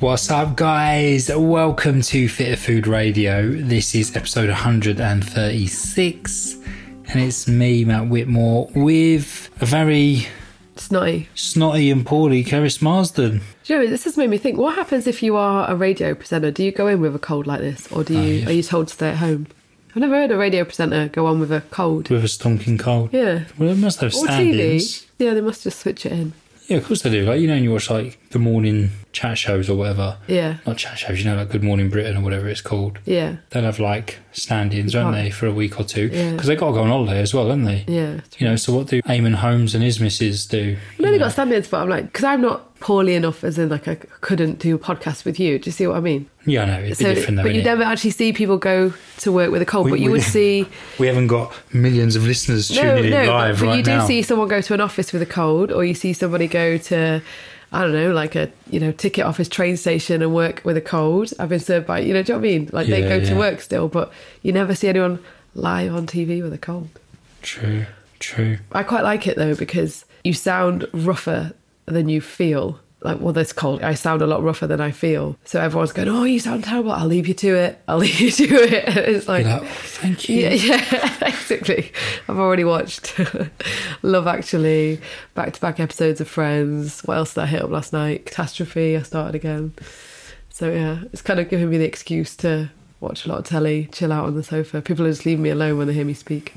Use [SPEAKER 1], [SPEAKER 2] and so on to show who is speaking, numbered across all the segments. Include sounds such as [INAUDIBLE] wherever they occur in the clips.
[SPEAKER 1] What's up, guys? Welcome to Fitter Food Radio. This is episode 136, and it's me, Matt Whitmore, with a very
[SPEAKER 2] Snotty.
[SPEAKER 1] snotty and poorly Keris Marsden.
[SPEAKER 2] Do you know, this has made me think what happens if you are a radio presenter? Do you go in with a cold like this or do oh, you
[SPEAKER 1] yeah.
[SPEAKER 2] are you told to stay at home? I've never heard a radio presenter go on with a cold.
[SPEAKER 1] With a stonking cold.
[SPEAKER 2] Yeah.
[SPEAKER 1] Well, it must have
[SPEAKER 2] Or. TV. Yeah, they must just switch it in.
[SPEAKER 1] Yeah, of course they do. Like, you know, when you watch, like, the morning chat shows or whatever.
[SPEAKER 2] Yeah.
[SPEAKER 1] Not chat shows, you know, like Good Morning Britain or whatever it's called.
[SPEAKER 2] Yeah.
[SPEAKER 1] They'll have, like, stand-ins, won't they, for a week or two.
[SPEAKER 2] Yeah.
[SPEAKER 1] Because they've got to go on holiday as well, don't they?
[SPEAKER 2] Yeah.
[SPEAKER 1] You know, so what do Eamonn Holmes and his missus do?
[SPEAKER 2] Know they got stand-ins, but I'm like, because I'm not poorly enough, as in like I couldn't do a podcast with you. Do you see what I mean?
[SPEAKER 1] Yeah, I know. It'd be
[SPEAKER 2] So,
[SPEAKER 1] different though,
[SPEAKER 2] but you never actually see people go to work with a cold.
[SPEAKER 1] We-
[SPEAKER 2] but you
[SPEAKER 1] we-
[SPEAKER 2] would see [LAUGHS]
[SPEAKER 1] We haven't got millions of listeners tuning
[SPEAKER 2] no,
[SPEAKER 1] in
[SPEAKER 2] no,
[SPEAKER 1] live
[SPEAKER 2] but, but
[SPEAKER 1] right
[SPEAKER 2] you do
[SPEAKER 1] now.
[SPEAKER 2] see someone go to an office with a cold, or you see somebody go to, I don't know, like a you know ticket office train station and work with a cold. I've been served by you know, do you know what I mean? Like they
[SPEAKER 1] Yeah,
[SPEAKER 2] go to work still, but you never see anyone live on TV with a cold.
[SPEAKER 1] True, true.
[SPEAKER 2] I quite like it though because you sound rougher than you feel. Like, well, this cold, I sound a lot rougher than I feel. So everyone's going, "Oh, you sound terrible. I'll leave you to it. I'll [LAUGHS] leave you to it." It's like,
[SPEAKER 1] like, oh, thank you.
[SPEAKER 2] yeah, yeah, [LAUGHS] basically. I've already watched [LAUGHS] Love Actually, back to back episodes of Friends. What else did I hit up last night? Catastrophe, I started again. So, yeah, it's kind of giving me the excuse to watch a lot of telly, chill out on the sofa. People are just leave me alone when they hear me speak.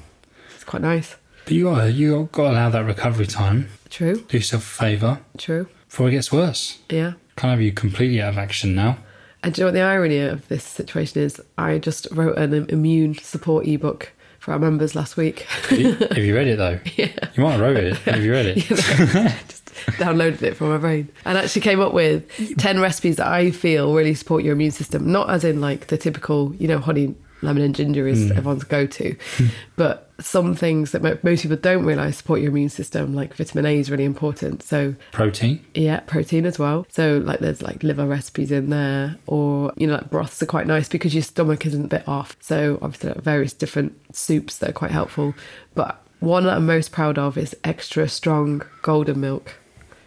[SPEAKER 2] It's quite nice.
[SPEAKER 1] But you are you got to allow that recovery time.
[SPEAKER 2] True,
[SPEAKER 1] Do yourself a favour
[SPEAKER 2] true.
[SPEAKER 1] before it gets worse.
[SPEAKER 2] Yeah.
[SPEAKER 1] Can't have you completely out of action now.
[SPEAKER 2] And do you know what the irony of this situation is? I just wrote an immune support ebook for our members last week.
[SPEAKER 1] Have you, have you read it though? [LAUGHS]
[SPEAKER 2] yeah.
[SPEAKER 1] You might have wrote it. Have you read it? [LAUGHS] [LAUGHS]
[SPEAKER 2] just downloaded it from my brain and actually came up with 10 recipes that I feel really support your immune system. Not as in like the typical, you know, honey, lemon, and ginger is hmm. everyone's go to, hmm. but some things that most people don't realize support your immune system, like vitamin A is really important. So,
[SPEAKER 1] Protein.
[SPEAKER 2] yeah, protein as well. So, like, there's like liver recipes in there, or you know, like broths are quite nice because your stomach isn't a bit off. So, obviously, like various different soups that are quite helpful. But one that I'm most proud of is extra strong golden milk,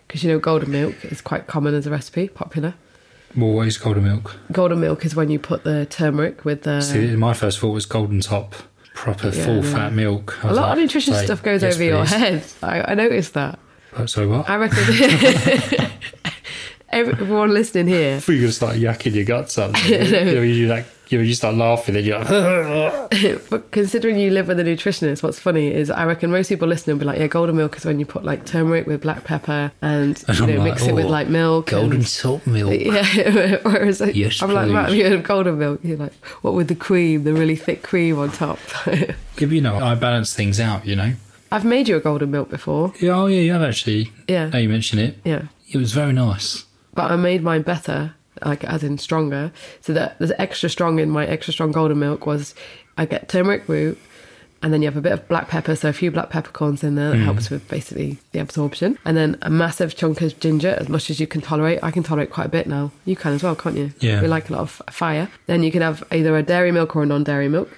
[SPEAKER 2] because you know, golden milk is quite common as a recipe, popular.
[SPEAKER 1] Well, what is golden milk?
[SPEAKER 2] Golden milk is when you put the turmeric with the.
[SPEAKER 1] See, my first thought was golden top, proper
[SPEAKER 2] Yeah,
[SPEAKER 1] full fat milk.
[SPEAKER 2] A lot
[SPEAKER 1] like,
[SPEAKER 2] of nutrition
[SPEAKER 1] say,
[SPEAKER 2] stuff goes
[SPEAKER 1] yes,
[SPEAKER 2] over your head. I, I noticed that.
[SPEAKER 1] Uh, Sorry, what?
[SPEAKER 2] I reckon [LAUGHS] everyone listening here
[SPEAKER 1] I [LAUGHS] thought you were going to start yakking your guts up. [LAUGHS] you, know, you like, you you start laughing, then you're like, [LAUGHS]
[SPEAKER 2] but considering you live with a nutritionist, what's funny is I reckon most people listening will be like, yeah, golden milk is when you put like turmeric with black pepper and [LAUGHS]
[SPEAKER 1] And
[SPEAKER 2] you know
[SPEAKER 1] like,
[SPEAKER 2] mix it with
[SPEAKER 1] "Oh,
[SPEAKER 2] like milk.
[SPEAKER 1] golden
[SPEAKER 2] and,
[SPEAKER 1] top milk. [LAUGHS]
[SPEAKER 2] yeah. Whereas
[SPEAKER 1] Yes,
[SPEAKER 2] I'm like, Matt, have
[SPEAKER 1] please.
[SPEAKER 2] you heard of golden milk? You're like, what with the cream, the really thick cream on top?
[SPEAKER 1] But you know, I balance things out, you know.
[SPEAKER 2] I've made you a golden milk before.
[SPEAKER 1] Yeah, oh yeah, you have actually.
[SPEAKER 2] Yeah.
[SPEAKER 1] Now you mention it.
[SPEAKER 2] Yeah.
[SPEAKER 1] It was very nice.
[SPEAKER 2] but I made mine better, like as in stronger. So that there's extra strong in my extra strong golden milk was I get turmeric root, and then you have a bit of black pepper, so a few black peppercorns in there that mm. helps with basically the absorption, and then a massive chunk of ginger, as much as you can tolerate. I can tolerate quite a bit now. You can as well, can't you?
[SPEAKER 1] Yeah.
[SPEAKER 2] We like a lot of fire. Then you can have either a dairy milk or a non-dairy milk.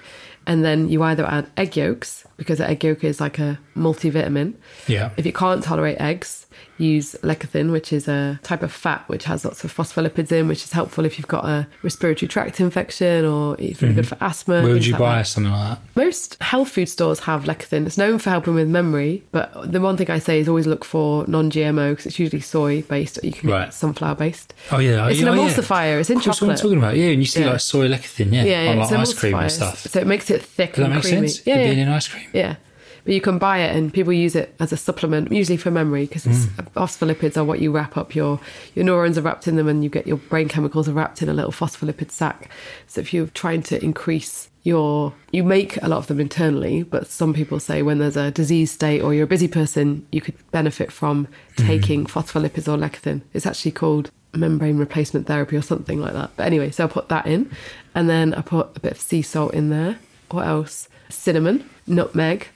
[SPEAKER 2] And then you either add egg yolks because the egg yolk is like a multivitamin.
[SPEAKER 1] Yeah.
[SPEAKER 2] If you can't tolerate eggs, use lecithin, which is a type of fat which has lots of phospholipids in, which is helpful if you've got a respiratory tract infection or it's really good for asthma.
[SPEAKER 1] Mm-hmm. Where would you
[SPEAKER 2] like
[SPEAKER 1] buy
[SPEAKER 2] that.
[SPEAKER 1] something like that?
[SPEAKER 2] Most health food stores have lecithin. It's known for helping with memory, but the one thing I say is always look for non-GMO because it's usually soy based, or you can
[SPEAKER 1] Right.
[SPEAKER 2] get sunflower based.
[SPEAKER 1] Oh yeah,
[SPEAKER 2] It's
[SPEAKER 1] oh,
[SPEAKER 2] an
[SPEAKER 1] yeah.
[SPEAKER 2] emulsifier. It's in
[SPEAKER 1] Of course, what I'm talking about. Yeah, and you see
[SPEAKER 2] Yeah.
[SPEAKER 1] like soy lecithin, yeah,
[SPEAKER 2] Yeah, yeah,
[SPEAKER 1] on like ice cream and stuff.
[SPEAKER 2] So it makes it thick
[SPEAKER 1] Does that
[SPEAKER 2] and
[SPEAKER 1] make
[SPEAKER 2] creamy.
[SPEAKER 1] sense?
[SPEAKER 2] Yeah, yeah.
[SPEAKER 1] be in ice cream.
[SPEAKER 2] Yeah. But you can buy it and people use it as a supplement, usually for memory, because
[SPEAKER 1] Mm.
[SPEAKER 2] phospholipids are what you wrap up your your neurons are wrapped in them and you get your brain chemicals are wrapped in a little phospholipid sac. So if you're trying to increase your you make a lot of them internally, but some people say when there's a disease state or you're a busy person, you could benefit from
[SPEAKER 1] Mm.
[SPEAKER 2] taking phospholipids or lecithin. It's actually called membrane replacement therapy or something like that. But anyway, so I put that in and then I put a bit of sea salt in there. What else? Cinnamon, nutmeg,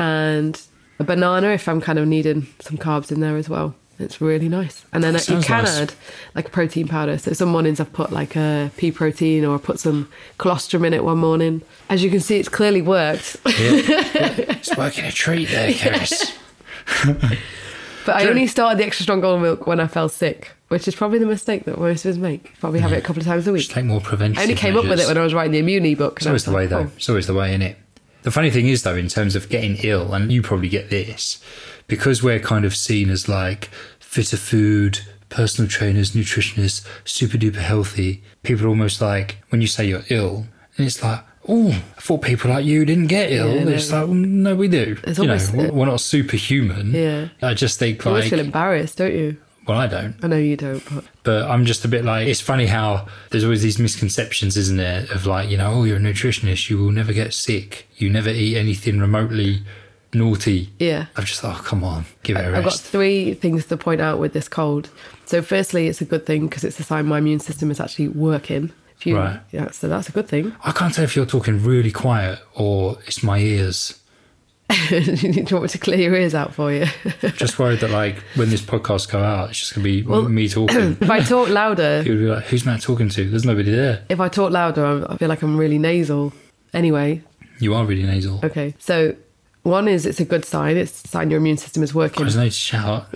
[SPEAKER 2] and a banana if I'm kind of needing some carbs in there as well. It's really nice. And then
[SPEAKER 1] That
[SPEAKER 2] you can
[SPEAKER 1] nice.
[SPEAKER 2] add like a protein powder. So some mornings I've put like a pea protein or I put some colostrum in it one morning. As you can see, it's clearly worked. [LAUGHS]
[SPEAKER 1] It's working a treat there, Keris. [LAUGHS]
[SPEAKER 2] But I only started the extra strong golden milk when I fell sick. which is probably the mistake that most of us make. Probably have it a couple of times a week.
[SPEAKER 1] Just take more preventive.
[SPEAKER 2] I only came up with it when I was writing the immune book. Oh.
[SPEAKER 1] It's always the way, though. It's always the way, in it? The funny thing is, though, in terms of getting ill, and you probably get this, because we're kind of seen as like fitter food, personal trainers, nutritionists, super duper healthy, people are almost like, when you say you're ill, and it's like, oh, I thought people like you didn't get ill.
[SPEAKER 2] Yeah, no.
[SPEAKER 1] it's like, well, no, we do.
[SPEAKER 2] It's
[SPEAKER 1] you know,
[SPEAKER 2] almost-
[SPEAKER 1] we're, uh, we're not superhuman.
[SPEAKER 2] Yeah.
[SPEAKER 1] I just think, like.
[SPEAKER 2] You feel embarrassed, don't you?
[SPEAKER 1] Well, I don't.
[SPEAKER 2] I know you don't, but
[SPEAKER 1] But I'm just a bit like, it's funny how there's always these misconceptions, isn't there? Of like, you know, oh, you're a nutritionist, you will never get sick, you never eat anything remotely naughty.
[SPEAKER 2] yeah.
[SPEAKER 1] I've just like, oh, come on, give it a rest.
[SPEAKER 2] I've got three things to point out with this cold. So, firstly, it's a good thing because it's a sign my immune system is actually working. You,
[SPEAKER 1] Right.
[SPEAKER 2] Yeah, so that's a good thing.
[SPEAKER 1] I can't tell if you're talking really quiet or it's my ears. [LAUGHS]
[SPEAKER 2] You want me to clear your ears out for you? [LAUGHS]
[SPEAKER 1] Just worried that like when this podcast go out, it's just gonna be me talking. [CLEARS THROAT]
[SPEAKER 2] if I talk louder, [LAUGHS]
[SPEAKER 1] People will be like, who's Matt talking to? There's nobody there.
[SPEAKER 2] if I talk louder, I'm- feel like I'm really nasal. Anyway,
[SPEAKER 1] You are really nasal.
[SPEAKER 2] okay. So, one is it's a good sign. It's a sign your immune system is working.
[SPEAKER 1] There's no need to shout.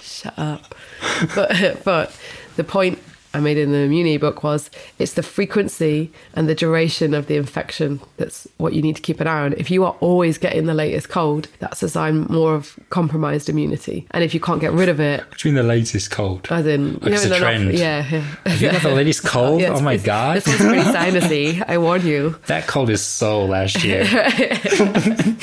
[SPEAKER 2] Shut up. But but the point I made in the immune book was it's the frequency and the duration of the infection that's what you need to keep an eye on. If you are always getting the latest cold, that's a sign more of compromised immunity. And if you can't get rid of it,
[SPEAKER 1] Between the latest cold.
[SPEAKER 2] as in
[SPEAKER 1] Like it's a trend.
[SPEAKER 2] yeah, yeah.
[SPEAKER 1] Have you got the latest [LAUGHS] cold?
[SPEAKER 2] Yeah,
[SPEAKER 1] oh my god.
[SPEAKER 2] This one's pretty sinusy. [LAUGHS] I warn you.
[SPEAKER 1] That cold is so last year. [LAUGHS]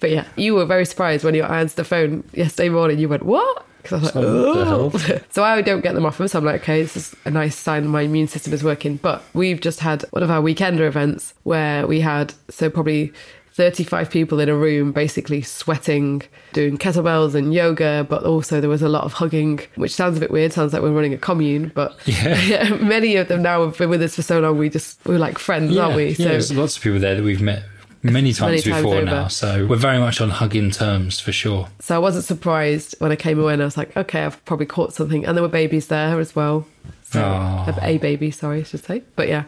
[SPEAKER 2] But yeah, you were very surprised when you answered the phone yesterday morning. You went, "What?" Because I was like, "Oh."
[SPEAKER 1] hell? [LAUGHS]
[SPEAKER 2] so I don't get them often. So I'm like, okay, this is a nice sign my immune system is working. But we've just had one of our weekender events where we had so probably 35 people in a room, basically sweating, doing kettlebells and yoga. But also there was a lot of hugging, which sounds a bit weird. Sounds like we're running a commune, but [LAUGHS] [LAUGHS]
[SPEAKER 1] Yeah.
[SPEAKER 2] many of them now have been with us for so long. We just we're like friends, aren't we?
[SPEAKER 1] Yeah, there's lots of people there that we've met many times
[SPEAKER 2] Many
[SPEAKER 1] before now. So we're very much on hugging terms for sure.
[SPEAKER 2] So I wasn't surprised when I came away and I was like, okay, I've probably caught something. And there were babies there as well. So ah.
[SPEAKER 1] Aw.
[SPEAKER 2] a baby, sorry, I should say. But yeah.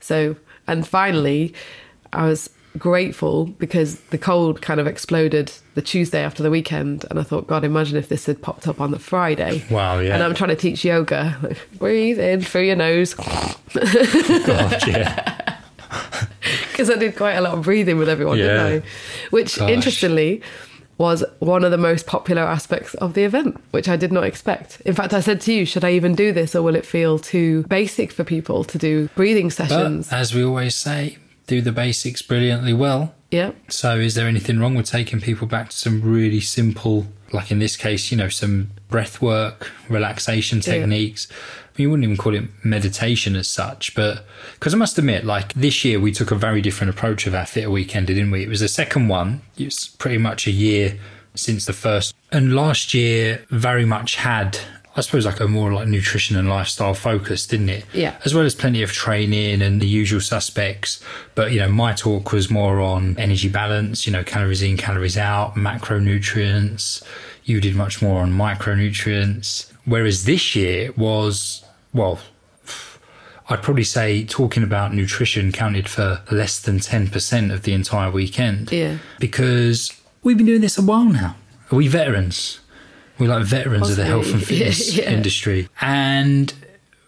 [SPEAKER 2] So, and finally, I was grateful because the cold kind of exploded the Tuesday after the weekend. And I thought, God, imagine if this had popped up on the Friday.
[SPEAKER 1] Wow, yeah.
[SPEAKER 2] And I'm trying to teach yoga. Like, [LAUGHS] breathe in through your nose. [LAUGHS]
[SPEAKER 1] God, yeah.
[SPEAKER 2] Because I did quite a lot of breathing with everyone,
[SPEAKER 1] Yeah.
[SPEAKER 2] didn't I? Which,
[SPEAKER 1] Gosh.
[SPEAKER 2] interestingly, was one of the most popular aspects of the event, which I did not expect. In fact, I said to you, should I even do this or will it feel too basic for people to do breathing sessions?
[SPEAKER 1] But as we always say, do the basics brilliantly well.
[SPEAKER 2] yeah.
[SPEAKER 1] So is there anything wrong with taking people back to some really simple, like in this case, you know, some breath work, relaxation techniques? Mean, you wouldn't even call it meditation as such, but because I must admit, like this year we took a very different approach of our Fitter Weekend, didn't we? It was the second one. It's pretty much a year since the first. And last year very much had, I suppose, like a more like nutrition and lifestyle focus, didn't it?
[SPEAKER 2] Yeah.
[SPEAKER 1] As well as plenty of training and the usual suspects. But, you know, my talk was more on energy balance, you know, calories in, calories out, macronutrients. You did much more on micronutrients. Whereas this year was, well, I'd probably say talking about nutrition counted for less than 10% of the entire weekend.
[SPEAKER 2] Yeah.
[SPEAKER 1] Because we've been doing this a while now. Are we veterans? We're like veterans of the health and [LAUGHS]
[SPEAKER 2] Possibly.
[SPEAKER 1] fitness
[SPEAKER 2] Yeah.
[SPEAKER 1] industry. And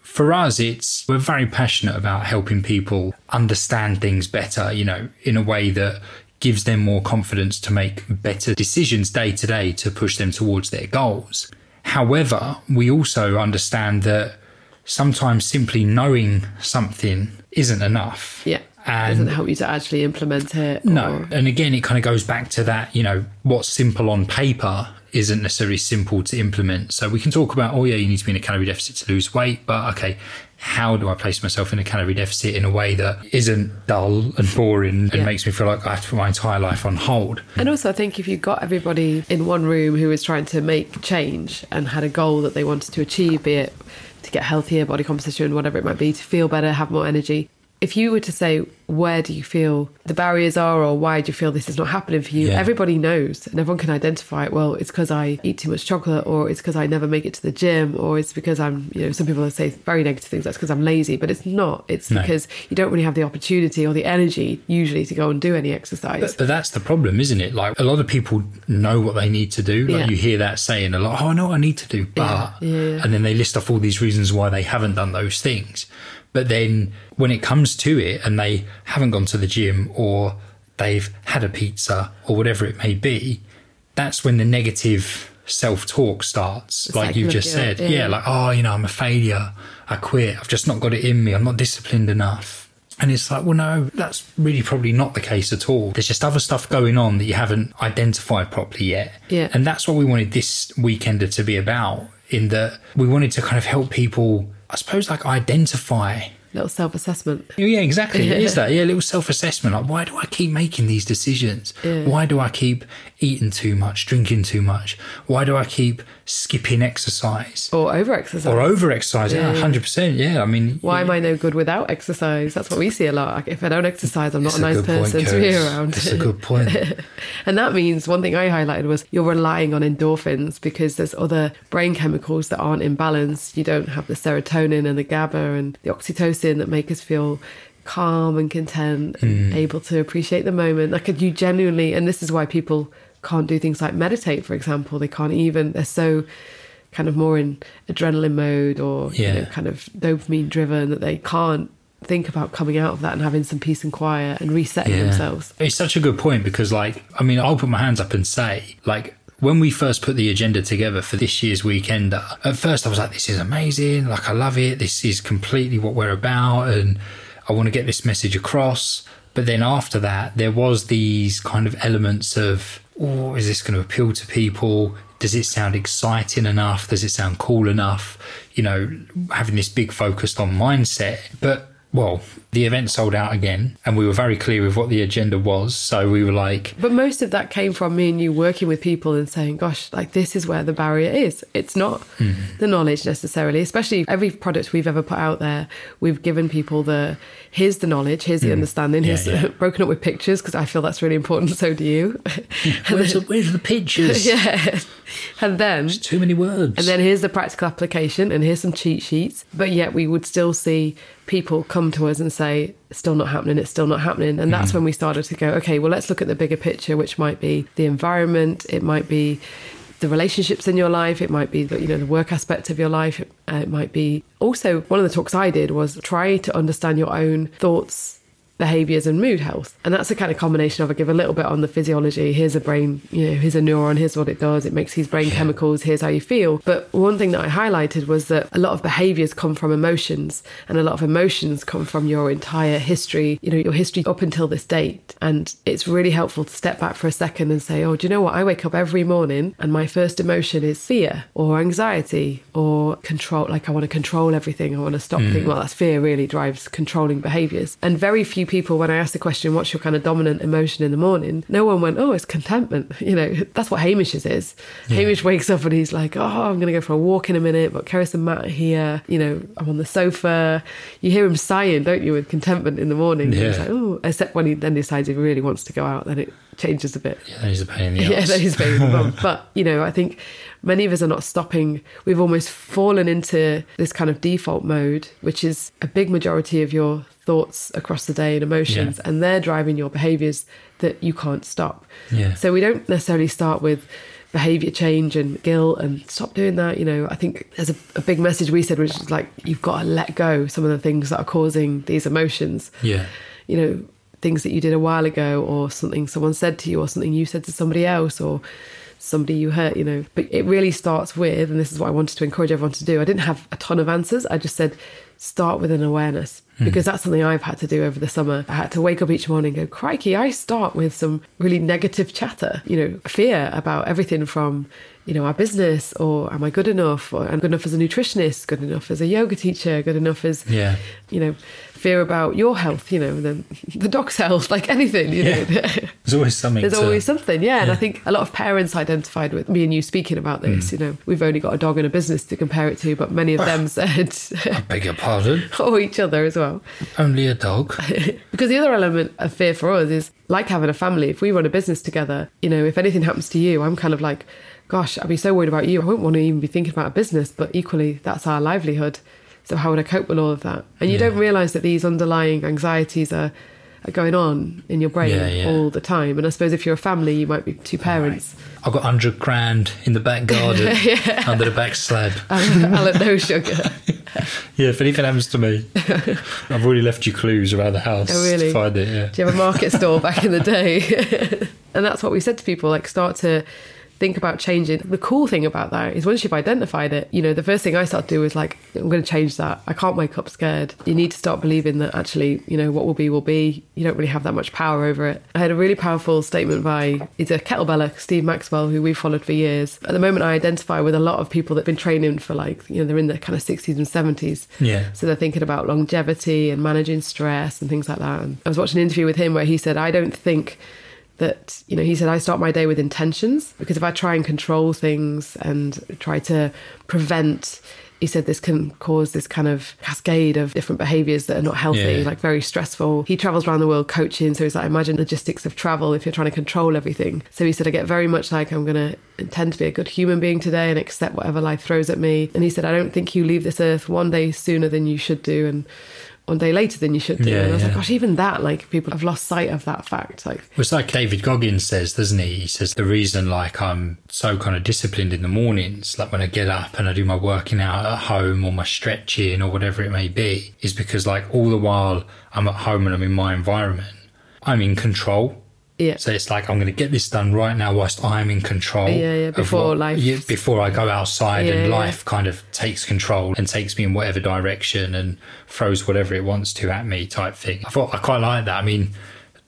[SPEAKER 1] for us, it's we're very passionate about helping people understand things better, you know, in a way that gives them more confidence to make better decisions day to day to push them towards their goals. However, we also understand that sometimes simply knowing something isn't enough.
[SPEAKER 2] Yeah.
[SPEAKER 1] And
[SPEAKER 2] Doesn't help you to actually implement it.
[SPEAKER 1] no. And again, it kind of goes back to that, you know, what's simple on paper isn't necessarily simple to implement. So we can talk about, oh, yeah, you need to be in a calorie deficit to lose weight. But okay, how do I place myself in a calorie deficit in a way that isn't dull and boring and
[SPEAKER 2] Yeah.
[SPEAKER 1] makes me feel like I have to put my entire life on hold?
[SPEAKER 2] And also, I think if you got everybody in one room who was trying to make change and had a goal that they wanted to achieve, be it to get healthier body composition, whatever it might be, to feel better, have more energy, if you were to say, where do you feel the barriers are, or why do you feel this is not happening for you?
[SPEAKER 1] Yeah.
[SPEAKER 2] Everybody knows and everyone can identify it. Well, it's because I eat too much chocolate, or it's because I never make it to the gym, or it's because I'm, you know, some people say very negative things. That's because I'm lazy, but it's not. It's
[SPEAKER 1] No.
[SPEAKER 2] because you don't really have the opportunity or the energy usually to go and do any exercise.
[SPEAKER 1] But, but that's the problem, isn't it? Like a lot of people know what they need to do. Like
[SPEAKER 2] Yeah.
[SPEAKER 1] you hear that saying a lot, oh, I know what I need to do, but,
[SPEAKER 2] Yeah,
[SPEAKER 1] and then they list off all these reasons why they haven't done those things. But then when it comes to it and they haven't gone to the gym or they've had a pizza or whatever it may be, that's when the negative self talk starts, like
[SPEAKER 2] cycle
[SPEAKER 1] you just said.
[SPEAKER 2] yeah.
[SPEAKER 1] yeah, like, oh, you know, I'm a failure. I quit. I've just not got it in me. I'm not disciplined enough. And it's like, well, no, that's really probably not the case at all. There's just other stuff going on that you haven't identified properly yet.
[SPEAKER 2] Yeah.
[SPEAKER 1] And that's what we wanted this weekender to be about, in that we wanted to kind of help people, I suppose, like identify.
[SPEAKER 2] Little self assessment.
[SPEAKER 1] Yeah, exactly. It is [LAUGHS] that. Yeah, a little self assessment. Like, why do I keep making these decisions?
[SPEAKER 2] Yeah.
[SPEAKER 1] Why do I keep eating too much, drinking too much? Why do I keep skipping exercise?
[SPEAKER 2] Or over exercise.
[SPEAKER 1] Or over exercise? Yeah,
[SPEAKER 2] Yeah.
[SPEAKER 1] 100%. Yeah, I mean,
[SPEAKER 2] Why am I no good without exercise? That's what we see a lot. Like, if I don't exercise, I'm not
[SPEAKER 1] It's
[SPEAKER 2] a nice
[SPEAKER 1] good point,
[SPEAKER 2] person to be around.
[SPEAKER 1] It's a good [LAUGHS] point.
[SPEAKER 2] and that means one thing I highlighted was you're relying on endorphins because there's other brain chemicals that aren't in balance. You don't have the serotonin and the GABA and the oxytocin that make us feel calm and content and mm. able to appreciate the moment. Like you genuinely, and this is why people can't do things like meditate, for example. They can't even. They're so kind of more in adrenaline mode or you know kind of dopamine driven that they can't think about coming out of that and having some peace and quiet and resetting themselves.
[SPEAKER 1] It's such a good point because, like, I mean, I'll put my hands up and say, like, when we first put the agenda together for this year's weekend, at first I was like, this is amazing. Like, I love it. This is completely what we're about. And I want to get this message across. But then after that, there was these kind of elements of, oh, is this going to appeal to people? Does it sound exciting enough? Does it sound cool enough? You know, having this big focus on mindset. But well, the event sold out again, and we were very clear with what the agenda was. So we were like,
[SPEAKER 2] But most of that came from me and you working with people and saying, gosh, like this is where the barrier is. It's not mm-hmm. the knowledge necessarily, especially every product we've ever put out there, we've given people the here's the knowledge, here's the mm.
[SPEAKER 1] understanding,
[SPEAKER 2] here's
[SPEAKER 1] yeah. [LAUGHS]
[SPEAKER 2] broken up with pictures because I feel that's really important. So do you. [LAUGHS]
[SPEAKER 1] where's the, where's the pictures? [LAUGHS]
[SPEAKER 2] yeah. And then
[SPEAKER 1] Too many words.
[SPEAKER 2] And then here's the practical application, and here's some cheat sheets. But yet we would still see people come to us and say, "It's still not happening, it's still not happening. And that's when we started to go, okay, well, let's look at the bigger picture, which might be the environment, it might be the relationships in your life, it might be the, you know the work aspect of your life, uh, it might be also one of the talks I did was try to understand your own thoughts behaviors and mood health. And that's a kind of combination of I give a little bit on the physiology. Here's a brain, you know, here's a neuron, here's what it does. It makes these brain chemicals, here's how you feel. But one thing that I highlighted was that a lot of behaviors come from emotions and a lot of emotions come from your entire history, you know, your history up until this date. And it's really helpful to step back for a second and say, oh, do you know what? I wake up every morning and my first emotion is fear or anxiety or control. Like I want to control everything. I want to stop mm. thinking. Well, that's fear really drives controlling behaviors. And very few people, when I asked the question, what's your kind of dominant emotion in the morning? No one went, oh, it's contentment. [LAUGHS] You know, that's what Hamish's is. Hamish wakes up and he's like, oh, I'm going to go for a walk in a minute, but Keris and Matt are here. You know, I'm on the sofa. You hear him sighing, don't you, with contentment in the morning? He's
[SPEAKER 1] Yeah.
[SPEAKER 2] like, oh, except when he then decides he really wants to go out, then it changes a bit.
[SPEAKER 1] yeah, that is a pain in the ass. [LAUGHS]
[SPEAKER 2] Yeah, that is very bum. [LAUGHS] But, you know, I think many of us are not stopping. We've almost fallen into this kind of default mode, which is a big majority of your thoughts across the day and emotions,
[SPEAKER 1] Yeah.
[SPEAKER 2] and they're driving your behaviors that you can't stop.
[SPEAKER 1] Yeah.
[SPEAKER 2] So we don't necessarily start with behavior change and guilt and stop doing that. You know, I think there's a, a big message we said, which is like, you've got to let go some of the things that are causing these emotions
[SPEAKER 1] Yeah.
[SPEAKER 2] you know, things that you did a while ago or something someone said to you or something you said to somebody else or somebody you hurt, you know. But it really starts with, and this is what I wanted to encourage everyone to do. I didn't have a ton of answers. I just said, start with an awareness hmm. because that's something I've had to do over the summer. I had to wake up each morning and go, crikey, I start with some really negative chatter, you know, fear about everything from, you know, our business or am I good enough? Or I'm good enough as a nutritionist, good enough as a yoga teacher, good enough as,
[SPEAKER 1] Yeah.
[SPEAKER 2] you know, fear about your health, you know, the, the dog's health, like anything, you know.
[SPEAKER 1] There's always something.
[SPEAKER 2] There's
[SPEAKER 1] to,
[SPEAKER 2] always something, yeah. And I think a lot of parents identified with me and you speaking about this.
[SPEAKER 1] Mm.
[SPEAKER 2] You know, we've only got a dog and a business to compare it to, but many of them said,
[SPEAKER 1] I beg your pardon. [LAUGHS]
[SPEAKER 2] or each other as well. well.
[SPEAKER 1] Only a dog. [LAUGHS]
[SPEAKER 2] Because the other element of fear for us is like having a family. If we run a business together, you know, if anything happens to you, I'm kind of like, gosh, I'd be so worried about you. I wouldn't want to even be thinking about a business, but equally, that's our livelihood. So how would I cope with all of that? And you
[SPEAKER 1] Yeah.
[SPEAKER 2] don't realize that these underlying anxieties are, are going on in your brain
[SPEAKER 1] Yeah, yeah.
[SPEAKER 2] all the time. And I suppose if you're a family, you might be two parents.
[SPEAKER 1] I've got 100 grand in the back garden [LAUGHS] under the back slab.
[SPEAKER 2] Alan, no sugar. [LAUGHS]
[SPEAKER 1] Yeah, if anything happens to me, [LAUGHS] I've already left you clues around the house
[SPEAKER 2] Oh, really?
[SPEAKER 1] to find it. Yeah.
[SPEAKER 2] Do you have a market store back in the day? and that's what we said to people like, start to think about changing. The cool thing about that is once you've identified it, you know, the first thing I start to do is like, I'm going to change that. I can't wake up scared. You need to start believing that actually, you know, what will be will be. You don't really have that much power over it. I had a really powerful statement by, it's a kettlebeller, Steve Maxwell, who we've followed for years. At the moment, I identify with a lot of people that have been training for like, you know, they're in their kind of 60s and 70s.
[SPEAKER 1] Yeah.
[SPEAKER 2] So they're thinking about longevity and managing stress and things like that. And I was watching an interview with him where he said, I don't think that, you know, he said, I start my day with intentions because if I try and control things and try to prevent, he said this can cause this kind of cascade of different behaviors that are not healthy,
[SPEAKER 1] Yeah.
[SPEAKER 2] like very stressful. He travels around the world coaching. So he's like, imagine logistics of travel if you're trying to control everything. So he said, I get very much like I'm going to intend to be a good human being today and accept whatever life throws at me. And he said, I don't think you leave this earth one day sooner than you should do. And one day later than you should do.
[SPEAKER 1] Yeah,
[SPEAKER 2] and I was like,
[SPEAKER 1] yeah.
[SPEAKER 2] gosh, even that, like people have lost sight of that fact. Like,
[SPEAKER 1] Well, It's like David Goggins says, doesn't he? He says the reason like I'm so kind of disciplined in the mornings, like when I get up and I do my working out at home or my stretching or whatever it may be, is because like all the while I'm at home and I'm in my environment, I'm in control.
[SPEAKER 2] Yeah,
[SPEAKER 1] So it's like I'm going to get this done right now whilst I'm in control.
[SPEAKER 2] Yeah, yeah, before life-
[SPEAKER 1] yeah, before I go outside
[SPEAKER 2] Yeah,
[SPEAKER 1] and
[SPEAKER 2] yeah.
[SPEAKER 1] life kind of takes control and takes me in whatever direction and throws whatever it wants to at me, type thing. I thought I quite like that. I mean,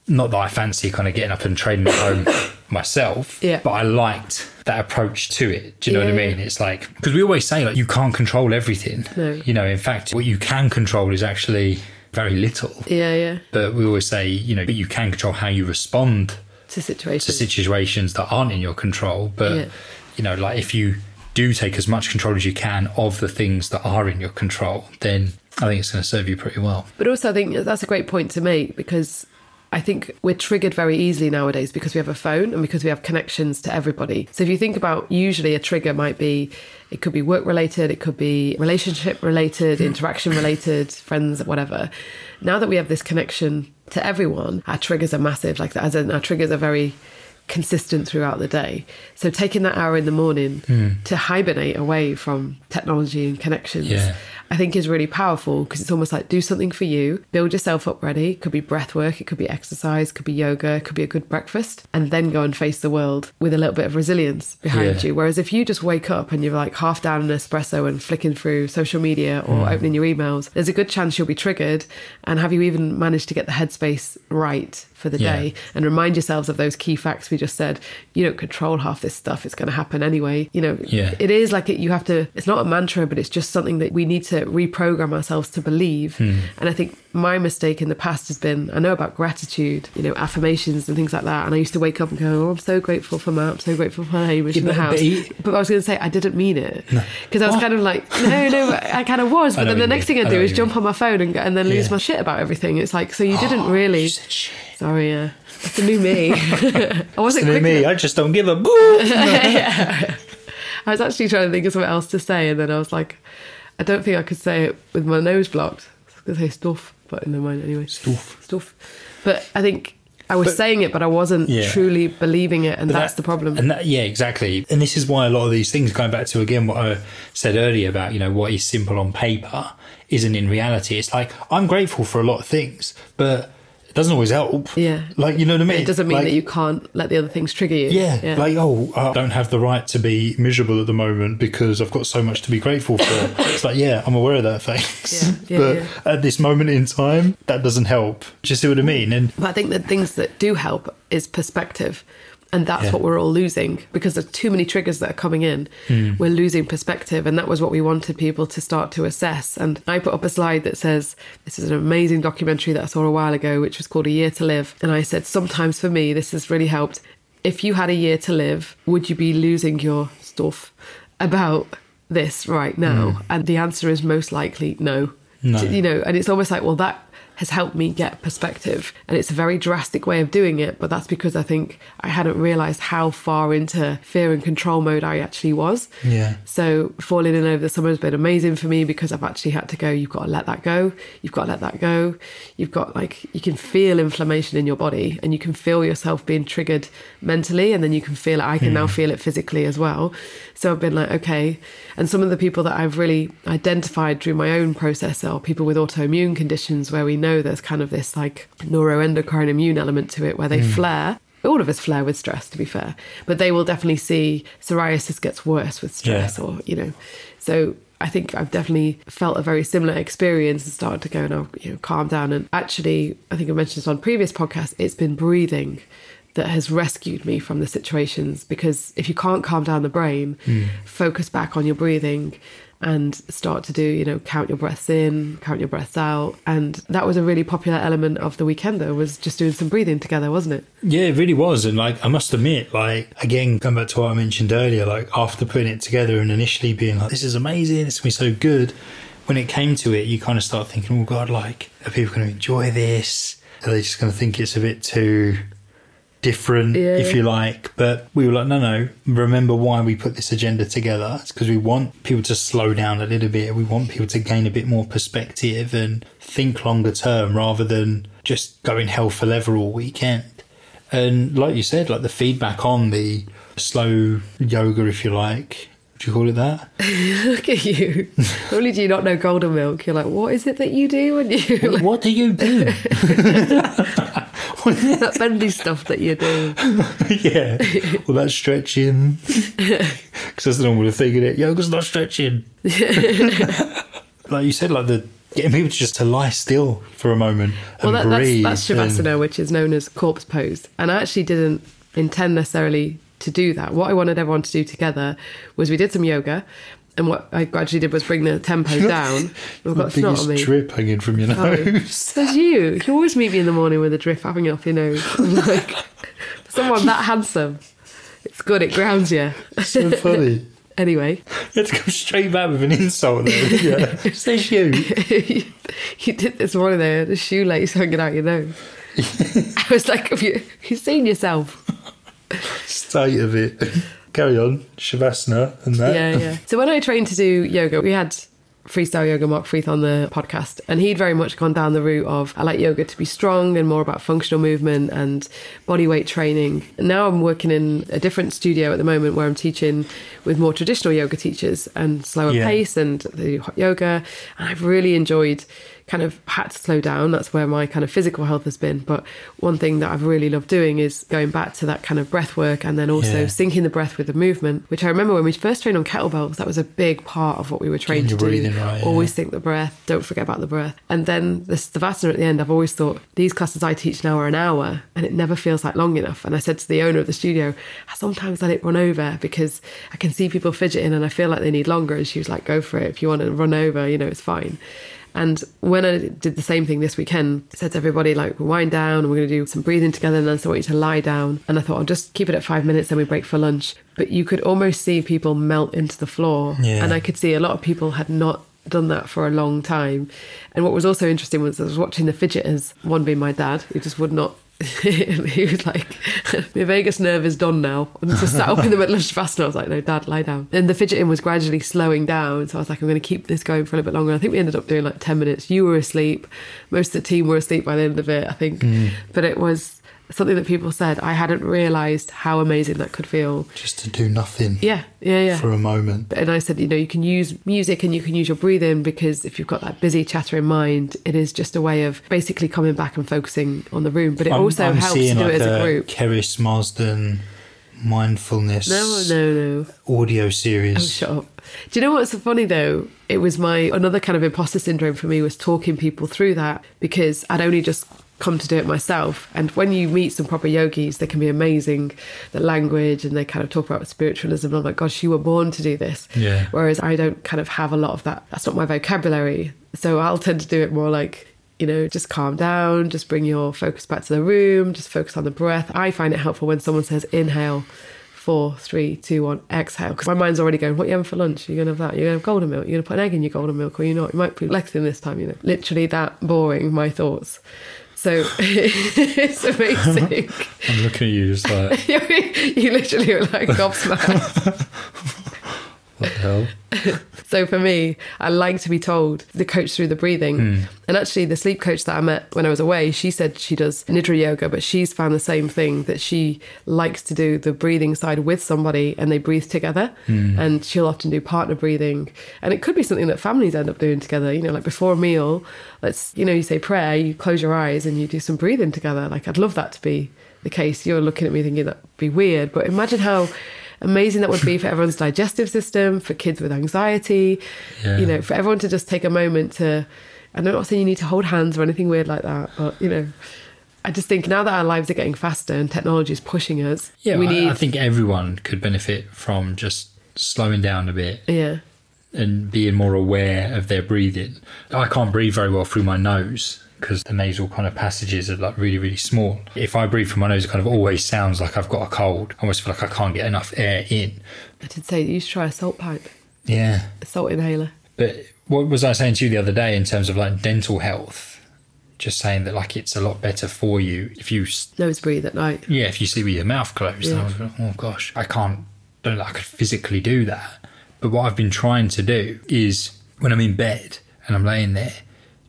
[SPEAKER 1] not that I fancy kind of getting up and training at home [COUGHS] myself,
[SPEAKER 2] Yeah.
[SPEAKER 1] but I liked that approach to it. Do you know what I
[SPEAKER 2] Yeah.
[SPEAKER 1] mean? It's like because we always say like you can't control everything.
[SPEAKER 2] No.
[SPEAKER 1] You know, in fact, what you can control is actually very little.
[SPEAKER 2] yeah, yeah,
[SPEAKER 1] But we always say, you know, but you can control how you respond
[SPEAKER 2] to situations.
[SPEAKER 1] to situations that aren't in your control. But
[SPEAKER 2] Yeah.
[SPEAKER 1] you know, like if you do take as much control as you can of the things that are in your control, then I think it's going to serve you pretty well.
[SPEAKER 2] But also, I think that's a great point to make because I think we're triggered very easily nowadays because we have a phone and because we have connections to everybody. So if you think about usually a trigger might be it could be work related, it could be relationship related, hmm. interaction related, friends, whatever. Now that we have this connection to everyone, our triggers are massive. Like as in our triggers are very consistent throughout the day. So taking that hour in the morning hmm. to hibernate away from technology and connections.
[SPEAKER 1] Yeah.
[SPEAKER 2] I think is really powerful because it's almost like do something for you, build yourself up ready. It could be breath work, it could be exercise, it could be yoga, it could be a good breakfast, and then go and face the world with a little bit of resilience behind
[SPEAKER 1] Yeah.
[SPEAKER 2] you. Whereas if you just wake up and you're like half down an espresso and flicking through social media or hmm. opening your emails, there's a good chance you'll be triggered. And have you even managed to get the headspace right for the
[SPEAKER 1] Yeah.
[SPEAKER 2] day? And remind yourselves of those key facts we just said. You don't control half this stuff, it's going to happen anyway. You know,
[SPEAKER 1] Yeah.
[SPEAKER 2] it is like it, you have to it's not a mantra but it's just something that we need to reprogram ourselves to believe
[SPEAKER 1] Hmm.
[SPEAKER 2] and i think my mistake in the past has been i know about gratitude you know affirmations and things like that and i used to wake up and go oh i'm so grateful for matt i'm so grateful for hamish
[SPEAKER 1] Yeah,
[SPEAKER 2] in the house
[SPEAKER 1] but
[SPEAKER 2] but i was going to say i didn't mean it because i was
[SPEAKER 1] What?
[SPEAKER 2] kind of like no no i kind of was [LAUGHS] but then the next
[SPEAKER 1] mean.
[SPEAKER 2] thing i
[SPEAKER 1] I
[SPEAKER 2] do is jump on my phone and, and then lose
[SPEAKER 1] Yeah.
[SPEAKER 2] my shit about everything it's like so you didn't
[SPEAKER 1] oh, really shit.
[SPEAKER 2] sorry yeah it's the new me [LAUGHS] i wasn't
[SPEAKER 1] To
[SPEAKER 2] quick
[SPEAKER 1] me. I just don't give a boo. [LAUGHS]
[SPEAKER 2] I was actually trying to think of something else to say, and then I was like, I don't think I could say it with my nose blocked. I was going to say stuff, but their mind anyway.
[SPEAKER 1] Stuff.
[SPEAKER 2] Stuff. But I think I was
[SPEAKER 1] But-
[SPEAKER 2] saying it, but I wasn't
[SPEAKER 1] Yeah.
[SPEAKER 2] truly believing it, and that's
[SPEAKER 1] that-
[SPEAKER 2] the problem.
[SPEAKER 1] And that, yeah, exactly. And this is why a lot of these things, going back to again what I said earlier about, you know, what is simple on paper isn't in reality. It's like, I'm grateful for a lot of things, but it doesn't always help.
[SPEAKER 2] Yeah.
[SPEAKER 1] Like, you know what I mean?
[SPEAKER 2] it doesn't mean
[SPEAKER 1] Like,
[SPEAKER 2] that you can't let the other things trigger you.
[SPEAKER 1] Yeah, like oh, I don't have the right to be miserable at the moment because I've got so much to be grateful for. [LAUGHS] it's like, yeah, I'm aware of that, thanks.
[SPEAKER 2] Yeah, yeah, [LAUGHS]
[SPEAKER 1] but
[SPEAKER 2] yeah.
[SPEAKER 1] at this moment in time, that doesn't help. Do you see what I mean? And
[SPEAKER 2] But I think the things that do help is perspective. And that's
[SPEAKER 1] Yeah.
[SPEAKER 2] what we're all losing because there's too many triggers that are coming in.
[SPEAKER 1] Hmm.
[SPEAKER 2] We're losing perspective. And that was what we wanted people to start to assess. And I put up a slide that says, This is an amazing documentary that I saw a while ago, which was called A Year to Live. And I said, Sometimes for me, this has really helped. If you had a year to live, would you be losing your stuff about this right now?
[SPEAKER 1] Hmm.
[SPEAKER 2] And the answer is most likely no.
[SPEAKER 1] No.
[SPEAKER 2] You know, and it's almost like, well, that has helped me get perspective. And it's a very drastic way of doing it, but that's because I think I hadn't realized how far into fear and control mode I actually was.
[SPEAKER 1] Yeah.
[SPEAKER 2] So falling in over the summer has been amazing for me because I've actually had to go, you've got to let that go. You've got to let that go. You've got like, you can feel inflammation in your body and you can feel yourself being triggered mentally. And then you can feel it. I can now hmm. feel it physically as well. So I've been like, okay. And some of the people that I've really identified through my own process are people with autoimmune conditions where we know there's kind of this like neuroendocrine immune element to it where they hmm. flare. All of us flare with stress, to be fair, but they will definitely see psoriasis gets worse with stress,
[SPEAKER 1] Yeah.
[SPEAKER 2] or you know. So I think I've definitely felt a very similar experience and started to go now, you know, calm down. And actually, I think I mentioned this on previous podcasts. It's been breathing that has rescued me from the situations because if you can't calm down the brain, hmm. focus back on your breathing and start to do, you know, count your breaths in, count your breaths out. And that was a really popular element of the weekend though, was just doing some breathing together, wasn't it?
[SPEAKER 1] Yeah, it really was. And like, I must admit, like, again, going back to what I mentioned earlier, like, after putting it together and initially being like, this is amazing, it's going to be so good, when it came to it, you kind of start thinking, oh, God, like, are people going to enjoy this? Are they just going to think it's a bit too different,
[SPEAKER 2] Yeah,
[SPEAKER 1] if you like? But we were like, no, no, remember why we put this agenda together. It's because we want people to slow down a little bit. We want people to gain a bit more perspective and think longer term rather than just going hell for leather all weekend. And like you said, like the feedback on the slow yoga, if you like, would you call it that? [LAUGHS]
[SPEAKER 2] Look at you. Not only do you not know golden milk, you're like, what is it that you do when you like, [LAUGHS]
[SPEAKER 1] what do you do?
[SPEAKER 2] What is [LAUGHS] that bendy stuff that you do?
[SPEAKER 1] yeah. Well, that's stretching. Because that's the normal thing, is it? Yoga's not stretching. like you said, like the getting people just to lie still for a moment and
[SPEAKER 2] Well, that, that's,
[SPEAKER 1] breathe.
[SPEAKER 2] that's
[SPEAKER 1] and-
[SPEAKER 2] Shavasana, which is known as corpse pose. And I actually didn't intend necessarily to do that. What I wanted everyone to do together was we did some yoga. And what I gradually did was bring the tempo down. We've got snot on me.
[SPEAKER 1] drip hanging from your nose. [LAUGHS]
[SPEAKER 2] Says you. You always meet me in the morning with a drip hanging off your nose. [LAUGHS] I'm like, someone that handsome, it's good. It grounds you.
[SPEAKER 1] so funny. [LAUGHS]
[SPEAKER 2] Anyway,
[SPEAKER 1] You had to come straight back with an insult there. Yeah. Says you.
[SPEAKER 2] you did this morning there, the shoelace hanging out your nose. I was like, have you, have you seen yourself?
[SPEAKER 1] State of it. Carry on. Shavasana and that.
[SPEAKER 2] Yeah, yeah. So when I trained to do yoga, we had freestyle yoga Mark Freeth on the podcast, and he'd very much gone down the route of I like yoga to be strong and more about functional movement and body weight training. And now I'm working in a different studio at the moment where I'm teaching with more traditional yoga teachers and slower
[SPEAKER 1] Yeah.
[SPEAKER 2] pace and the hot yoga. And I've really enjoyed kind of had to slow down. That's where my kind of physical health has been. But one thing that I've really loved doing is going back to that kind of breath work and then also
[SPEAKER 1] Yeah.
[SPEAKER 2] syncing the breath with the movement, which I remember when we first trained on kettlebells, that was a big part of what we were trained to do.
[SPEAKER 1] right, yeah.
[SPEAKER 2] Always sync the breath, don't forget about the breath. And then the Savasana at the end, I've always thought these classes I teach now are an hour and it never feels like long enough. And I said to the owner of the studio, sometimes I sometimes let it run over because I can see people fidgeting and I feel like they need longer. And she was like, go for it. If you want to run over, you know, it's fine. And when I did the same thing this weekend, I said to everybody, like, we'll wind down and we're going to do some breathing together. And then I want you to lie down. And I thought, I'll just keep it at five minutes, then we break for lunch. But you could almost see people melt into the floor.
[SPEAKER 1] Yeah.
[SPEAKER 2] And I could see a lot of people had not done that for a long time. And what was also interesting was I was watching the fidgeters, one being my dad, who just would not. [LAUGHS] he was like, [LAUGHS] my vagus nerve is done now. And just sat up in the middle of Shavasana. I was like, no, dad, lie down. And the fidgeting was gradually slowing down. So I was like, I'm going to keep this going for a little bit longer. I think we ended up doing like 10 minutes. You were asleep. Most of the team were asleep by the end of it, I think. Hmm. But it was something that people said. I hadn't realised how amazing that could feel.
[SPEAKER 1] Just to do nothing
[SPEAKER 2] Yeah, yeah, yeah.
[SPEAKER 1] for a moment.
[SPEAKER 2] And I said, you know, you can use music and you can use your breathing because if you've got that busy chattering mind, it is just a way of basically coming back and focusing on the room. But it
[SPEAKER 1] I'm-
[SPEAKER 2] also
[SPEAKER 1] I'm
[SPEAKER 2] helps to do
[SPEAKER 1] like
[SPEAKER 2] it as a
[SPEAKER 1] the
[SPEAKER 2] group.
[SPEAKER 1] Keris Marsden mindfulness
[SPEAKER 2] No, no, no.
[SPEAKER 1] audio
[SPEAKER 2] Oh,
[SPEAKER 1] series.
[SPEAKER 2] shut up. Do you know what's so funny though? It was my another kind of imposter syndrome for me was talking people through that because I'd only just come to do it myself. And when you meet some proper yogis, they can be amazing, the language and they kind of talk about spiritualism. And I'm like, gosh, you were born to do this.
[SPEAKER 1] Yeah.
[SPEAKER 2] Whereas I don't kind of have a lot of that. That's not my vocabulary. So I'll tend to do it more like, you know, just calm down, just bring your focus back to the room, just focus on the breath. I find it helpful when someone says inhale four, three, two, one, exhale. Because my mind's already going, what are you having for lunch? You're going to have that. You're going to have golden milk. You're going to put an egg in your golden milk or you're not. You might put lecithin this time, you know. Literally that boring, my thoughts. So [LAUGHS] it's amazing. [LAUGHS]
[SPEAKER 1] I'm looking at you just like, [LAUGHS]
[SPEAKER 2] you literally were like gobsmacked.
[SPEAKER 1] What the hell? [LAUGHS]
[SPEAKER 2] So for me, I like to be told the coach through the breathing. Hmm. And actually, the sleep coach that I met when I was away, she said she does nidra yoga, but she's found the same thing that she likes to do the breathing side with somebody and they breathe together. Hmm. And she'll often do partner breathing. And it could be something that families end up doing together, you know, like before a meal, let's, you know, you say prayer, you close your eyes and you do some breathing together. Like, I'd love that to be the case. You're looking at me thinking that'd be weird, but imagine how amazing that would be for everyone's [LAUGHS] digestive system, for kids with anxiety,
[SPEAKER 1] Yeah.
[SPEAKER 2] you know, for everyone to just take a moment to. I'm not saying you need to hold hands or anything weird like that, but you know, I just think now that our lives are getting faster and technology is pushing us,
[SPEAKER 1] Yeah,
[SPEAKER 2] we
[SPEAKER 1] I,
[SPEAKER 2] need.
[SPEAKER 1] I think everyone could benefit from just slowing down a bit
[SPEAKER 2] yeah,
[SPEAKER 1] and being more aware of their breathing. I can't breathe very well through my nose because the nasal kind of passages are like really, really small. If I breathe through my nose, it kind of always sounds like I've got a cold. I almost feel like I can't get enough air in.
[SPEAKER 2] I did say that you should try a salt pipe,
[SPEAKER 1] Yeah.
[SPEAKER 2] a salt inhaler.
[SPEAKER 1] But what was I saying to you the other day in terms of like dental health? Just saying that like it's a lot better for you if you,
[SPEAKER 2] Nose breathe at night.
[SPEAKER 1] yeah, if you sleep with your mouth closed. And I was like, oh gosh, I can't, don't know, I could physically do that. But what I've been trying to do is when I'm in bed and I'm laying there,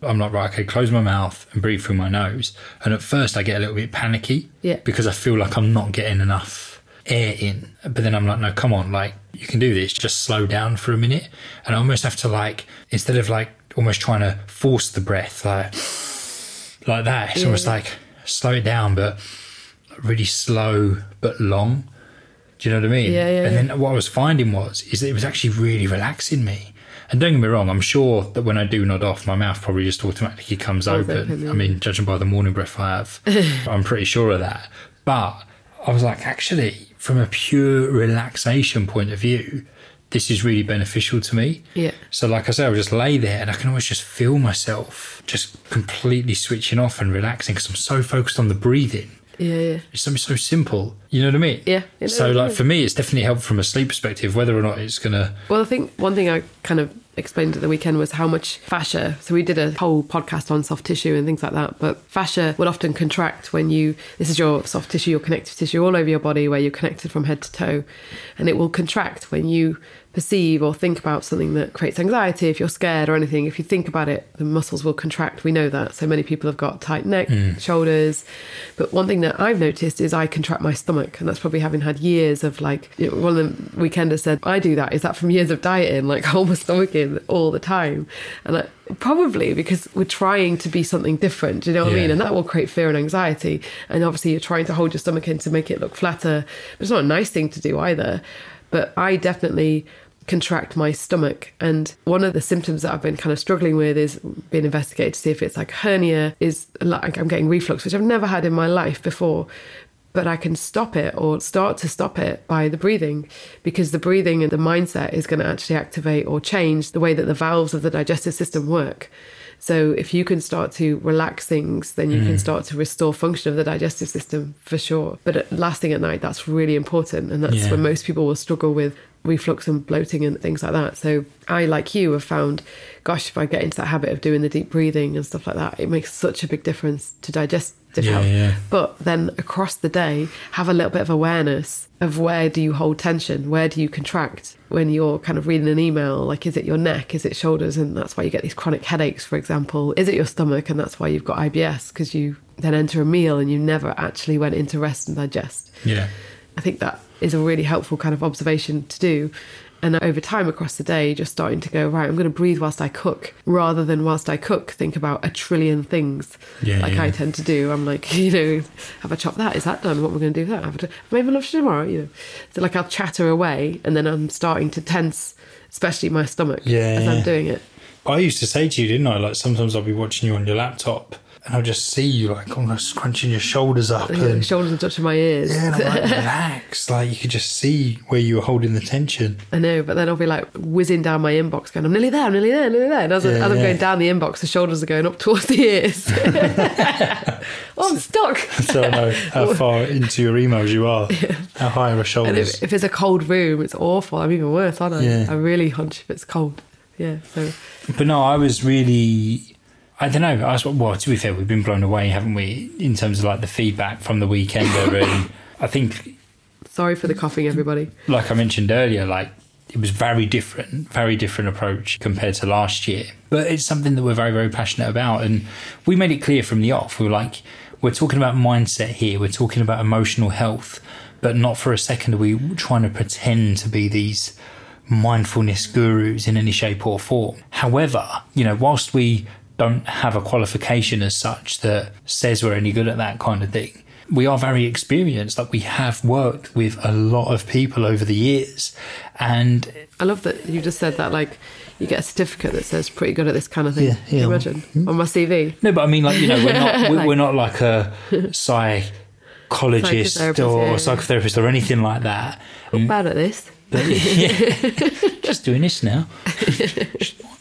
[SPEAKER 1] I'm like, right, okay, close my mouth and breathe through my nose. And at first I get a little bit panicky
[SPEAKER 2] Yeah.
[SPEAKER 1] because I feel like I'm not getting enough air in. But then I'm like, no, come on, like you can do this. Just slow down for a minute. And I almost have to like, instead of like almost trying to force the breath, like, [SIGHS] like that, it's
[SPEAKER 2] Yeah.
[SPEAKER 1] almost like slow it down, but really slow but long. Do you know what I mean?
[SPEAKER 2] Yeah, yeah,
[SPEAKER 1] And
[SPEAKER 2] yeah.
[SPEAKER 1] then what I was finding was is that it was actually really relaxing me. And don't get me wrong, I'm sure that when I do nod off, my mouth probably just automatically comes open.
[SPEAKER 2] open.
[SPEAKER 1] I mean, judging by the morning breath I have, [LAUGHS] I'm pretty sure of that. But I was like, actually, from a pure relaxation point of view, this is really beneficial to me.
[SPEAKER 2] Yeah.
[SPEAKER 1] So, like I said, I'll just lay there and I can always just feel myself just completely switching off and relaxing because I'm so focused on the breathing.
[SPEAKER 2] Yeah, yeah.
[SPEAKER 1] It's something so simple. You know what I mean?
[SPEAKER 2] Yeah,
[SPEAKER 1] So, like, for me, it's definitely helped from a sleep perspective, whether or not it's going to.
[SPEAKER 2] Well, I think one thing I kind of explained at the weekend was how much fascia. So we did a whole podcast on soft tissue and things like that. But fascia will often contract when you. This is your soft tissue, your connective tissue all over your body, where you're connected from head to toe, and it will contract when you perceive or think about something that creates anxiety. If you're scared or anything, if you think about it, the muscles will contract. We know that. So many people have got tight neck, hmm. shoulders. But one thing that I've noticed is I contract my stomach, and that's probably having had years of like. You know, one of the weekenders said, "I do that. Is that from years of dieting? Like [LAUGHS] hold my stomach in all the time, and I, probably because we're trying to be something different. Do you know what I mean? And that will create fear and anxiety. And obviously, you're trying to hold your stomach in to make it look flatter. But it's not a nice thing to do either. But I definitely contract my stomach and one of the symptoms that i've been kind of struggling with is being investigated to see if it's like hernia is like i'm getting reflux which i've never had in my life before but I can stop it or start to stop it by the breathing because the breathing and the mindset is going to actually activate or change the way that the valves of the digestive system work. So if you can start to relax things, then you
[SPEAKER 1] Mm.
[SPEAKER 2] can start to restore function of the digestive system for sure. But at last thing at night, that's really important. And that's
[SPEAKER 1] Yeah.
[SPEAKER 2] when most people will struggle with reflux and bloating and things like that. So I, like you, have found, gosh, if I get into that habit of doing the deep breathing and stuff like that, it makes such a big difference to digestive
[SPEAKER 1] Yeah,
[SPEAKER 2] health.
[SPEAKER 1] yeah.
[SPEAKER 2] But then across the day, have a little bit of awareness of where do you hold tension? Where do you contract when you're kind of reading an email? Like, is it your neck? Is it shoulders? And that's why you get these chronic headaches, for example. Is it your stomach? And that's why you've got IBS because you then enter a meal and you never actually went into rest and digest.
[SPEAKER 1] Yeah.
[SPEAKER 2] I think that is a really helpful kind of observation to do. And over time across the day, just starting to go, right, I'm going to breathe whilst I cook rather than whilst I cook, think about a trillion things
[SPEAKER 1] Yeah,
[SPEAKER 2] like
[SPEAKER 1] yeah.
[SPEAKER 2] I tend to do. I'm like, [LAUGHS] you know, have I chopped that? Is that done? What am I going to do with that? Have I, maybe lunch tomorrow, you know. So like I'll chatter away and then I'm starting to tense, especially my stomach
[SPEAKER 1] Yeah,
[SPEAKER 2] as. I'm doing it.
[SPEAKER 1] I used to say to you, didn't I? Like sometimes I'll be watching you on your laptop and I'll just see you like almost scrunching your shoulders up
[SPEAKER 2] Your
[SPEAKER 1] and
[SPEAKER 2] shoulders are touching my ears.
[SPEAKER 1] yeah, and I'm like, [LAUGHS] relax. Like you could just see where you were holding the tension.
[SPEAKER 2] I know, but then I'll be like whizzing down my inbox, going, "I'm nearly there, I'm nearly there, I'm nearly there." And as,
[SPEAKER 1] Yeah,
[SPEAKER 2] as I'm
[SPEAKER 1] yeah.
[SPEAKER 2] going down the inbox, the shoulders are going up towards the ears. [LAUGHS] [LAUGHS] oh, I'm stuck.
[SPEAKER 1] So I don't know how far into your emails you are. How high are our
[SPEAKER 2] And
[SPEAKER 1] shoulders?
[SPEAKER 2] if, if it's a cold room, it's awful. I'm even worse, aren't I?
[SPEAKER 1] Yeah.
[SPEAKER 2] I really hunch if it's cold. Yeah. So
[SPEAKER 1] But no, I was really. I don't know. I was, well, to be fair, we've been blown away, haven't we, in terms of like the feedback from the weekender, and I think,
[SPEAKER 2] sorry for the coughing, everybody.
[SPEAKER 1] like I mentioned earlier, like it was very different, very different approach compared to last year. But it's something that we're very, very passionate about, and we made it clear from the off. We were like, we're talking about mindset here. We're talking about emotional health, but not for a second are we trying to pretend to be these mindfulness gurus in any shape or form. However, you know, whilst we don't have a qualification as such that says we're any good at that kind of thing, we are very experienced. Like we have worked with a lot of people over the years, and
[SPEAKER 2] I love that you just said that. Like, you get a certificate that says "pretty good at this kind of thing."
[SPEAKER 1] Yeah, yeah.
[SPEAKER 2] imagine mm-hmm. on my CV.
[SPEAKER 1] no, but I mean, like you know, we're not [LAUGHS] we're, we're not like a [LAUGHS] psychologist
[SPEAKER 2] Psychotherapist,
[SPEAKER 1] or
[SPEAKER 2] yeah, yeah.
[SPEAKER 1] psychotherapist or anything like that.
[SPEAKER 2] Not bad at this.
[SPEAKER 1] But [LAUGHS] yeah, [LAUGHS] just doing this now.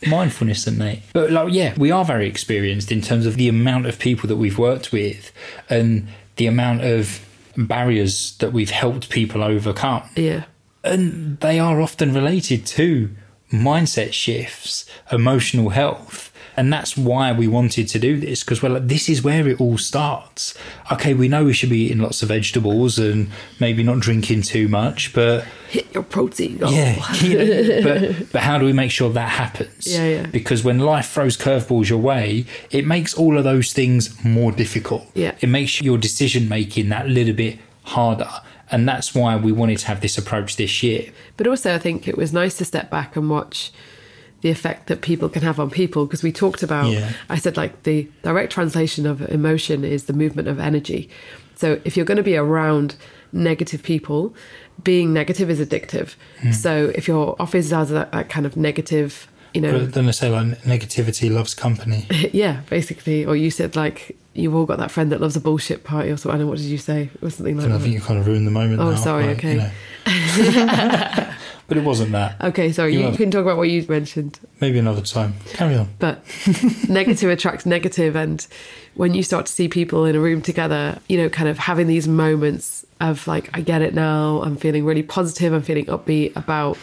[SPEAKER 1] Mindfulness, and mate. But like, yeah, we are very experienced in terms of the amount of people that we've worked with and the amount of barriers that we've helped people overcome.
[SPEAKER 2] Yeah.
[SPEAKER 1] And they are often related to mindset shifts, emotional health. And that's why we wanted to do this because we're like, this is where it all starts. Okay, we know we should be eating lots of vegetables and maybe not drinking too much, but
[SPEAKER 2] Hit your protein goal.
[SPEAKER 1] yeah, [LAUGHS] you know, but but how do we make sure that happens?
[SPEAKER 2] Yeah, yeah.
[SPEAKER 1] Because when life throws curveballs your way, it makes all of those things more difficult.
[SPEAKER 2] Yeah.
[SPEAKER 1] it makes your decision making that little bit harder, and that's why we wanted to have this approach this year.
[SPEAKER 2] But also, I think it was nice to step back and watch the effect that people can have on people because we talked about,
[SPEAKER 1] Yeah.
[SPEAKER 2] I said, like the direct translation of emotion is the movement of energy. So if you're going to be around negative people, being negative is addictive.
[SPEAKER 1] Hmm.
[SPEAKER 2] So if your office has that, that kind of negative, you know,
[SPEAKER 1] But then they say like negativity loves company. [LAUGHS]
[SPEAKER 2] yeah, basically, or you said like you've all got that friend that loves a bullshit party or something. I don't know, what did you say? It was something like
[SPEAKER 1] And I think you kind of ruined the moment.
[SPEAKER 2] Oh,
[SPEAKER 1] now,
[SPEAKER 2] sorry,
[SPEAKER 1] like,
[SPEAKER 2] okay.
[SPEAKER 1] you know. [LAUGHS] but it wasn't that.
[SPEAKER 2] Okay, sorry,
[SPEAKER 1] You
[SPEAKER 2] you can talk about what you mentioned.
[SPEAKER 1] Maybe another time. Carry on.
[SPEAKER 2] but [LAUGHS] negative attracts negative and when you start to see people in a room together you know kind of having these moments of like i get it now i'm feeling really positive i'm feeling upbeat about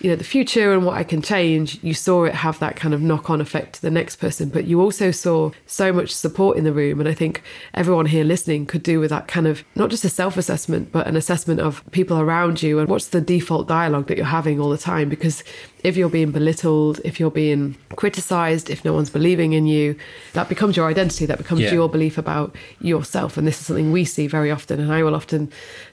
[SPEAKER 2] you know the future and what i can change you saw it have that kind of knock-on effect to the next person but you also saw so much support in the room. And i think everyone here listening could do with that kind of not just a self-assessment but an assessment of people around you and what's the default dialogue that you're having all the time. Because if you're being belittled if you're being criticized if no one's believing in you that becomes your identity that becomes
[SPEAKER 1] Yeah.
[SPEAKER 2] your belief about yourself. And this is something we see very often. And i will often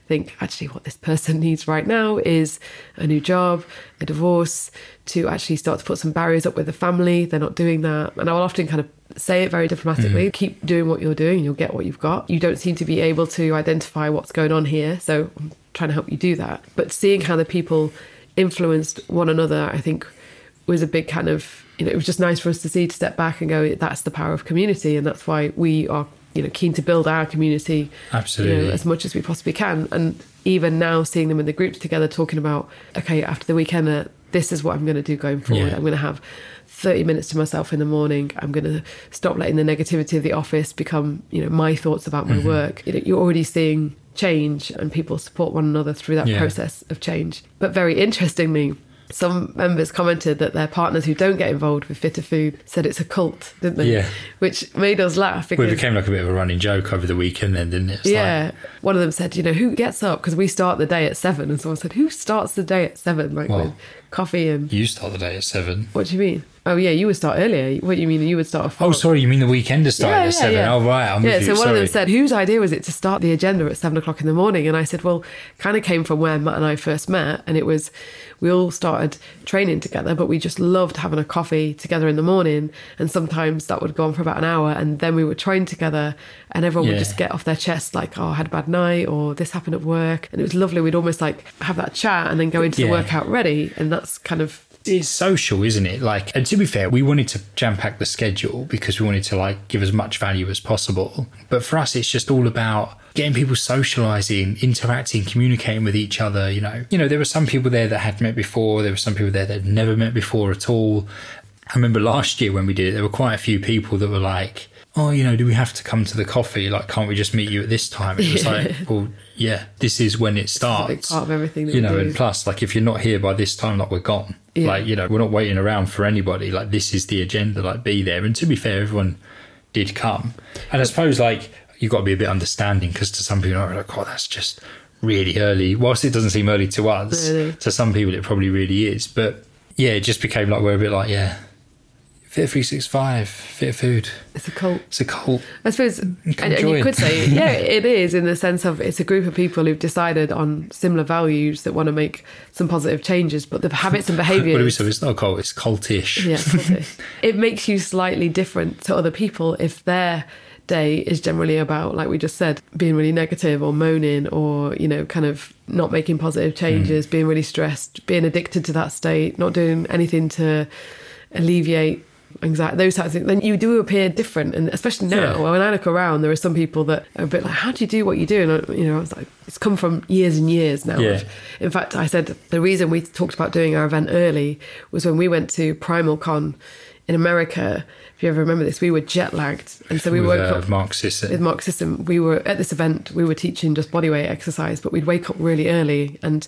[SPEAKER 2] think actually what this [LAUGHS] person needs right now is a new job a divorce to actually start to put some barriers up with the family. They're not doing that. And i will often kind of say it very diplomatically. Mm-hmm. Keep doing what you're doing. You'll get what you've got. You don't seem to be able to identify what's going on here. So i'm trying to help you do that. But seeing how the people influenced one another i think was a big kind of you know it was just nice for us to see to step back and go that's the power of community and that's why we are you know keen to build our community you
[SPEAKER 1] Absolutely.
[SPEAKER 2] know, as much as we possibly can and even now seeing them in the groups together talking about okay after the weekend uh, this is what i'm going to do going forward
[SPEAKER 1] Yeah.
[SPEAKER 2] i'm going to have 30 minutes to myself in the morning i'm going to stop letting the negativity of the office become you know my thoughts about
[SPEAKER 1] Mm-hmm.
[SPEAKER 2] my work you know, you're already seeing change and people support one another through that
[SPEAKER 1] Yeah.
[SPEAKER 2] process of change but very interestingly some members commented that their partners who don't get involved with fitter food said it's a cult, didn't they?
[SPEAKER 1] Yeah.
[SPEAKER 2] Which made us laugh
[SPEAKER 1] Well,
[SPEAKER 2] because
[SPEAKER 1] it became like a bit of a running joke over the weekend, then, didn't it? It's
[SPEAKER 2] yeah, one of them said, you know, who gets up because we start the day at seven, and someone said, who starts the day at seven, like
[SPEAKER 1] Well-
[SPEAKER 2] with coffee and
[SPEAKER 1] you start the day at seven.
[SPEAKER 2] what do you mean? Oh yeah, you would start earlier. What do you mean? You would start at oh, four?
[SPEAKER 1] Oh, sorry, you mean the weekender started at seven? Oh, right, I'm
[SPEAKER 2] yeah, so
[SPEAKER 1] you.
[SPEAKER 2] one of them said, whose idea was it to start the agenda at seven o'clock in the morning? And I said, well, kind of came from where Matt and I first met. And it was, we all started training together, but we just loved having a coffee together in the morning. And sometimes that would go on for about an hour. And then we would train together and everyone would just get off their chest like, oh, I had a bad night or this happened at work. And it was lovely. We'd almost like have that chat and then go into the workout ready. And that's kind of
[SPEAKER 1] It's social, isn't it? Like, and to be fair, we wanted to jam pack the schedule because we wanted to like give as much value as possible. But for us, it's just all about getting people socializing, interacting, communicating with each other. You know, you know, there were some people there that had met before. There were some people there that had never met before at all. I remember last year when we did it, there were quite a few people that were like, "Oh, you know, do we have to come to the coffee? Like, can't we just meet you at this time?" It was
[SPEAKER 2] Yeah.
[SPEAKER 1] like, "Well, yeah, this is when it
[SPEAKER 2] It's a big
[SPEAKER 1] starts."
[SPEAKER 2] part of everything that
[SPEAKER 1] you know, and plus, like, if you're not here by this time, like, we're gone.
[SPEAKER 2] Yeah.
[SPEAKER 1] Like, you know, we're not waiting around for anybody. Like, this is the agenda. Like, be there. And to be fair, everyone did come. And I suppose, like, you've got to be a bit understanding because to some people, are like, "Oh, that's just really early." Whilst it doesn't seem early to us,
[SPEAKER 2] Really?
[SPEAKER 1] to some people, it probably really is. But yeah, it just became like we're a bit like, yeah, Fit Three Six Five, Fit Food.
[SPEAKER 2] It's a cult.
[SPEAKER 1] It's a cult.
[SPEAKER 2] I suppose, and, and you could say, [LAUGHS] yeah, it is in the sense of it's a group of people who've decided on similar values that want to make some positive changes, but the habits and
[SPEAKER 1] What do we say? It's not a cult. It's cultish.
[SPEAKER 2] Yeah, cultish. [LAUGHS] it makes you slightly different to other people if their day is generally about, like we just said, being really negative or moaning or, you know, kind of not making positive hmm. changes, being really stressed, being addicted to that state, not doing anything to alleviate anxiety, those types of things, then you do appear different. And especially now,
[SPEAKER 1] Yeah.
[SPEAKER 2] when I look around, there are some people that are a bit like, how do you do what you do? And, I- you know, I was like, it's come from years and years now.
[SPEAKER 1] Yeah.
[SPEAKER 2] in fact, I said the reason we talked about doing our event early was when we went to PrimalCon in America. If you ever remember this, we were jet lagged, and so we
[SPEAKER 1] with
[SPEAKER 2] woke
[SPEAKER 1] uh,
[SPEAKER 2] up
[SPEAKER 1] Mark Sisson.
[SPEAKER 2] with Mark Sisson. We were at this event. We were teaching just bodyweight exercise, but we'd wake up really early, and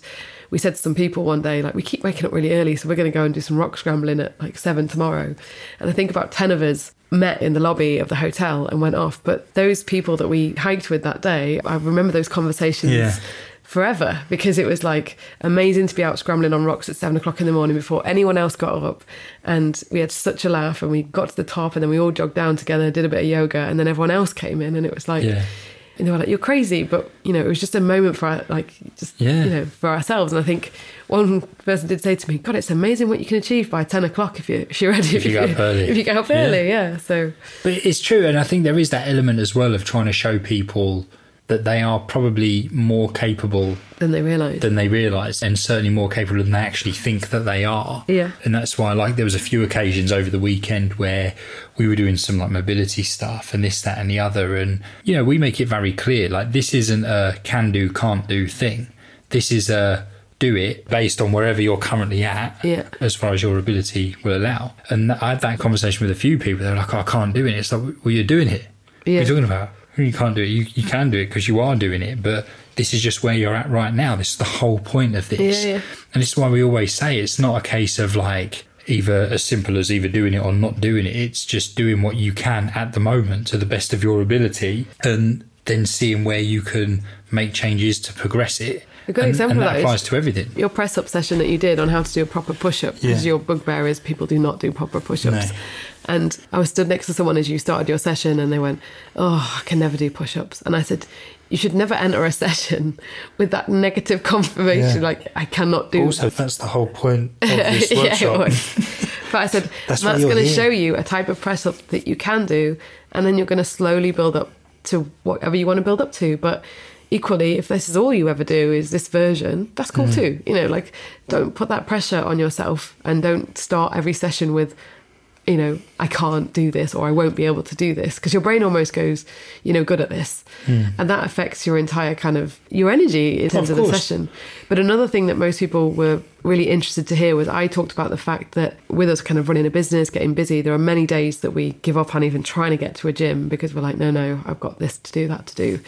[SPEAKER 2] we said to some people one day, like, we keep waking up really early, so we're going to go and do some rock scrambling at like seven tomorrow. And I think about ten of us met in the lobby of the hotel and went off. But those people that we hiked with that day, I remember those conversations
[SPEAKER 1] Yeah.
[SPEAKER 2] forever because it was like amazing to be out scrambling on rocks at seven o'clock in the morning before anyone else got up. And we had such a laugh and we got to the top and then we all jogged down together, did a bit of yoga, and then everyone else came in and it was like,
[SPEAKER 1] Yeah.
[SPEAKER 2] And they were like, "You're crazy," but you know, it was just a moment for like just
[SPEAKER 1] Yeah.
[SPEAKER 2] you know for ourselves. And I think one person did say to me, "God, it's amazing what you can achieve by ten o'clock if you if you're ready
[SPEAKER 1] If you get up early.
[SPEAKER 2] If you get up early, yeah." So
[SPEAKER 1] But it's true, and I think there is that element as well of trying to show people that they are probably more capable
[SPEAKER 2] then they realise.
[SPEAKER 1] than they realise, and certainly more capable than they actually think that they are.
[SPEAKER 2] Yeah.
[SPEAKER 1] and that's why, like, there was a few occasions over the weekend where we were doing some like mobility stuff and this, that, and the other, and you know, we make it very clear, like, this isn't a can do, can't do thing. This is a do it based on wherever you're currently at,
[SPEAKER 2] Yeah.
[SPEAKER 1] as far as your ability will allow. And I had that conversation with a few people. They're like, oh, I can't do it. It's like, well, you're doing it. What
[SPEAKER 2] Yeah.
[SPEAKER 1] are you talking about? You can't do it. You, you can do it because you are doing it, but this is just where you're at right now. This is the whole point of this.
[SPEAKER 2] Yeah, yeah.
[SPEAKER 1] And this is why we always say it's not a case of like either as simple as either doing it or not doing it. It's just doing what you can at the moment to the best of your ability and then seeing where you can make changes to progress it.
[SPEAKER 2] A good
[SPEAKER 1] and,
[SPEAKER 2] example
[SPEAKER 1] and
[SPEAKER 2] of
[SPEAKER 1] that
[SPEAKER 2] that is-
[SPEAKER 1] applies to everything.
[SPEAKER 2] your press up session that you did on how to do a proper push up because
[SPEAKER 1] Yeah.
[SPEAKER 2] your bugbear is people do not do proper push ups.
[SPEAKER 1] No.
[SPEAKER 2] And I was stood next to someone as you started your session and they went, Oh, I can never do push ups. And I said, You should never enter a [LAUGHS] session with that negative confirmation,
[SPEAKER 1] Yeah.
[SPEAKER 2] like, I cannot do
[SPEAKER 1] Also, that's the whole point [LAUGHS] of this workshop. [LAUGHS]
[SPEAKER 2] But I said,
[SPEAKER 1] That's why
[SPEAKER 2] going to show you a type of press up that you can do, and then you're going to slowly build up to whatever you want to build up to. But equally, if this is all you ever do is this version, that's
[SPEAKER 1] Mm.
[SPEAKER 2] cool too. You know, like don't put that pressure on yourself and don't start every session with, you know, I can't do this or I won't be able to do this because your brain almost goes, you know, good at this. And that affects your entire kind of your energy in terms
[SPEAKER 1] Of
[SPEAKER 2] of, the session. But another thing that most people were really interested to hear was I talked about the fact that with us kind of running a business, getting busy, there are many days that we give up on even trying to get to a gym because we're like, no, no, I've got this to do, that to do.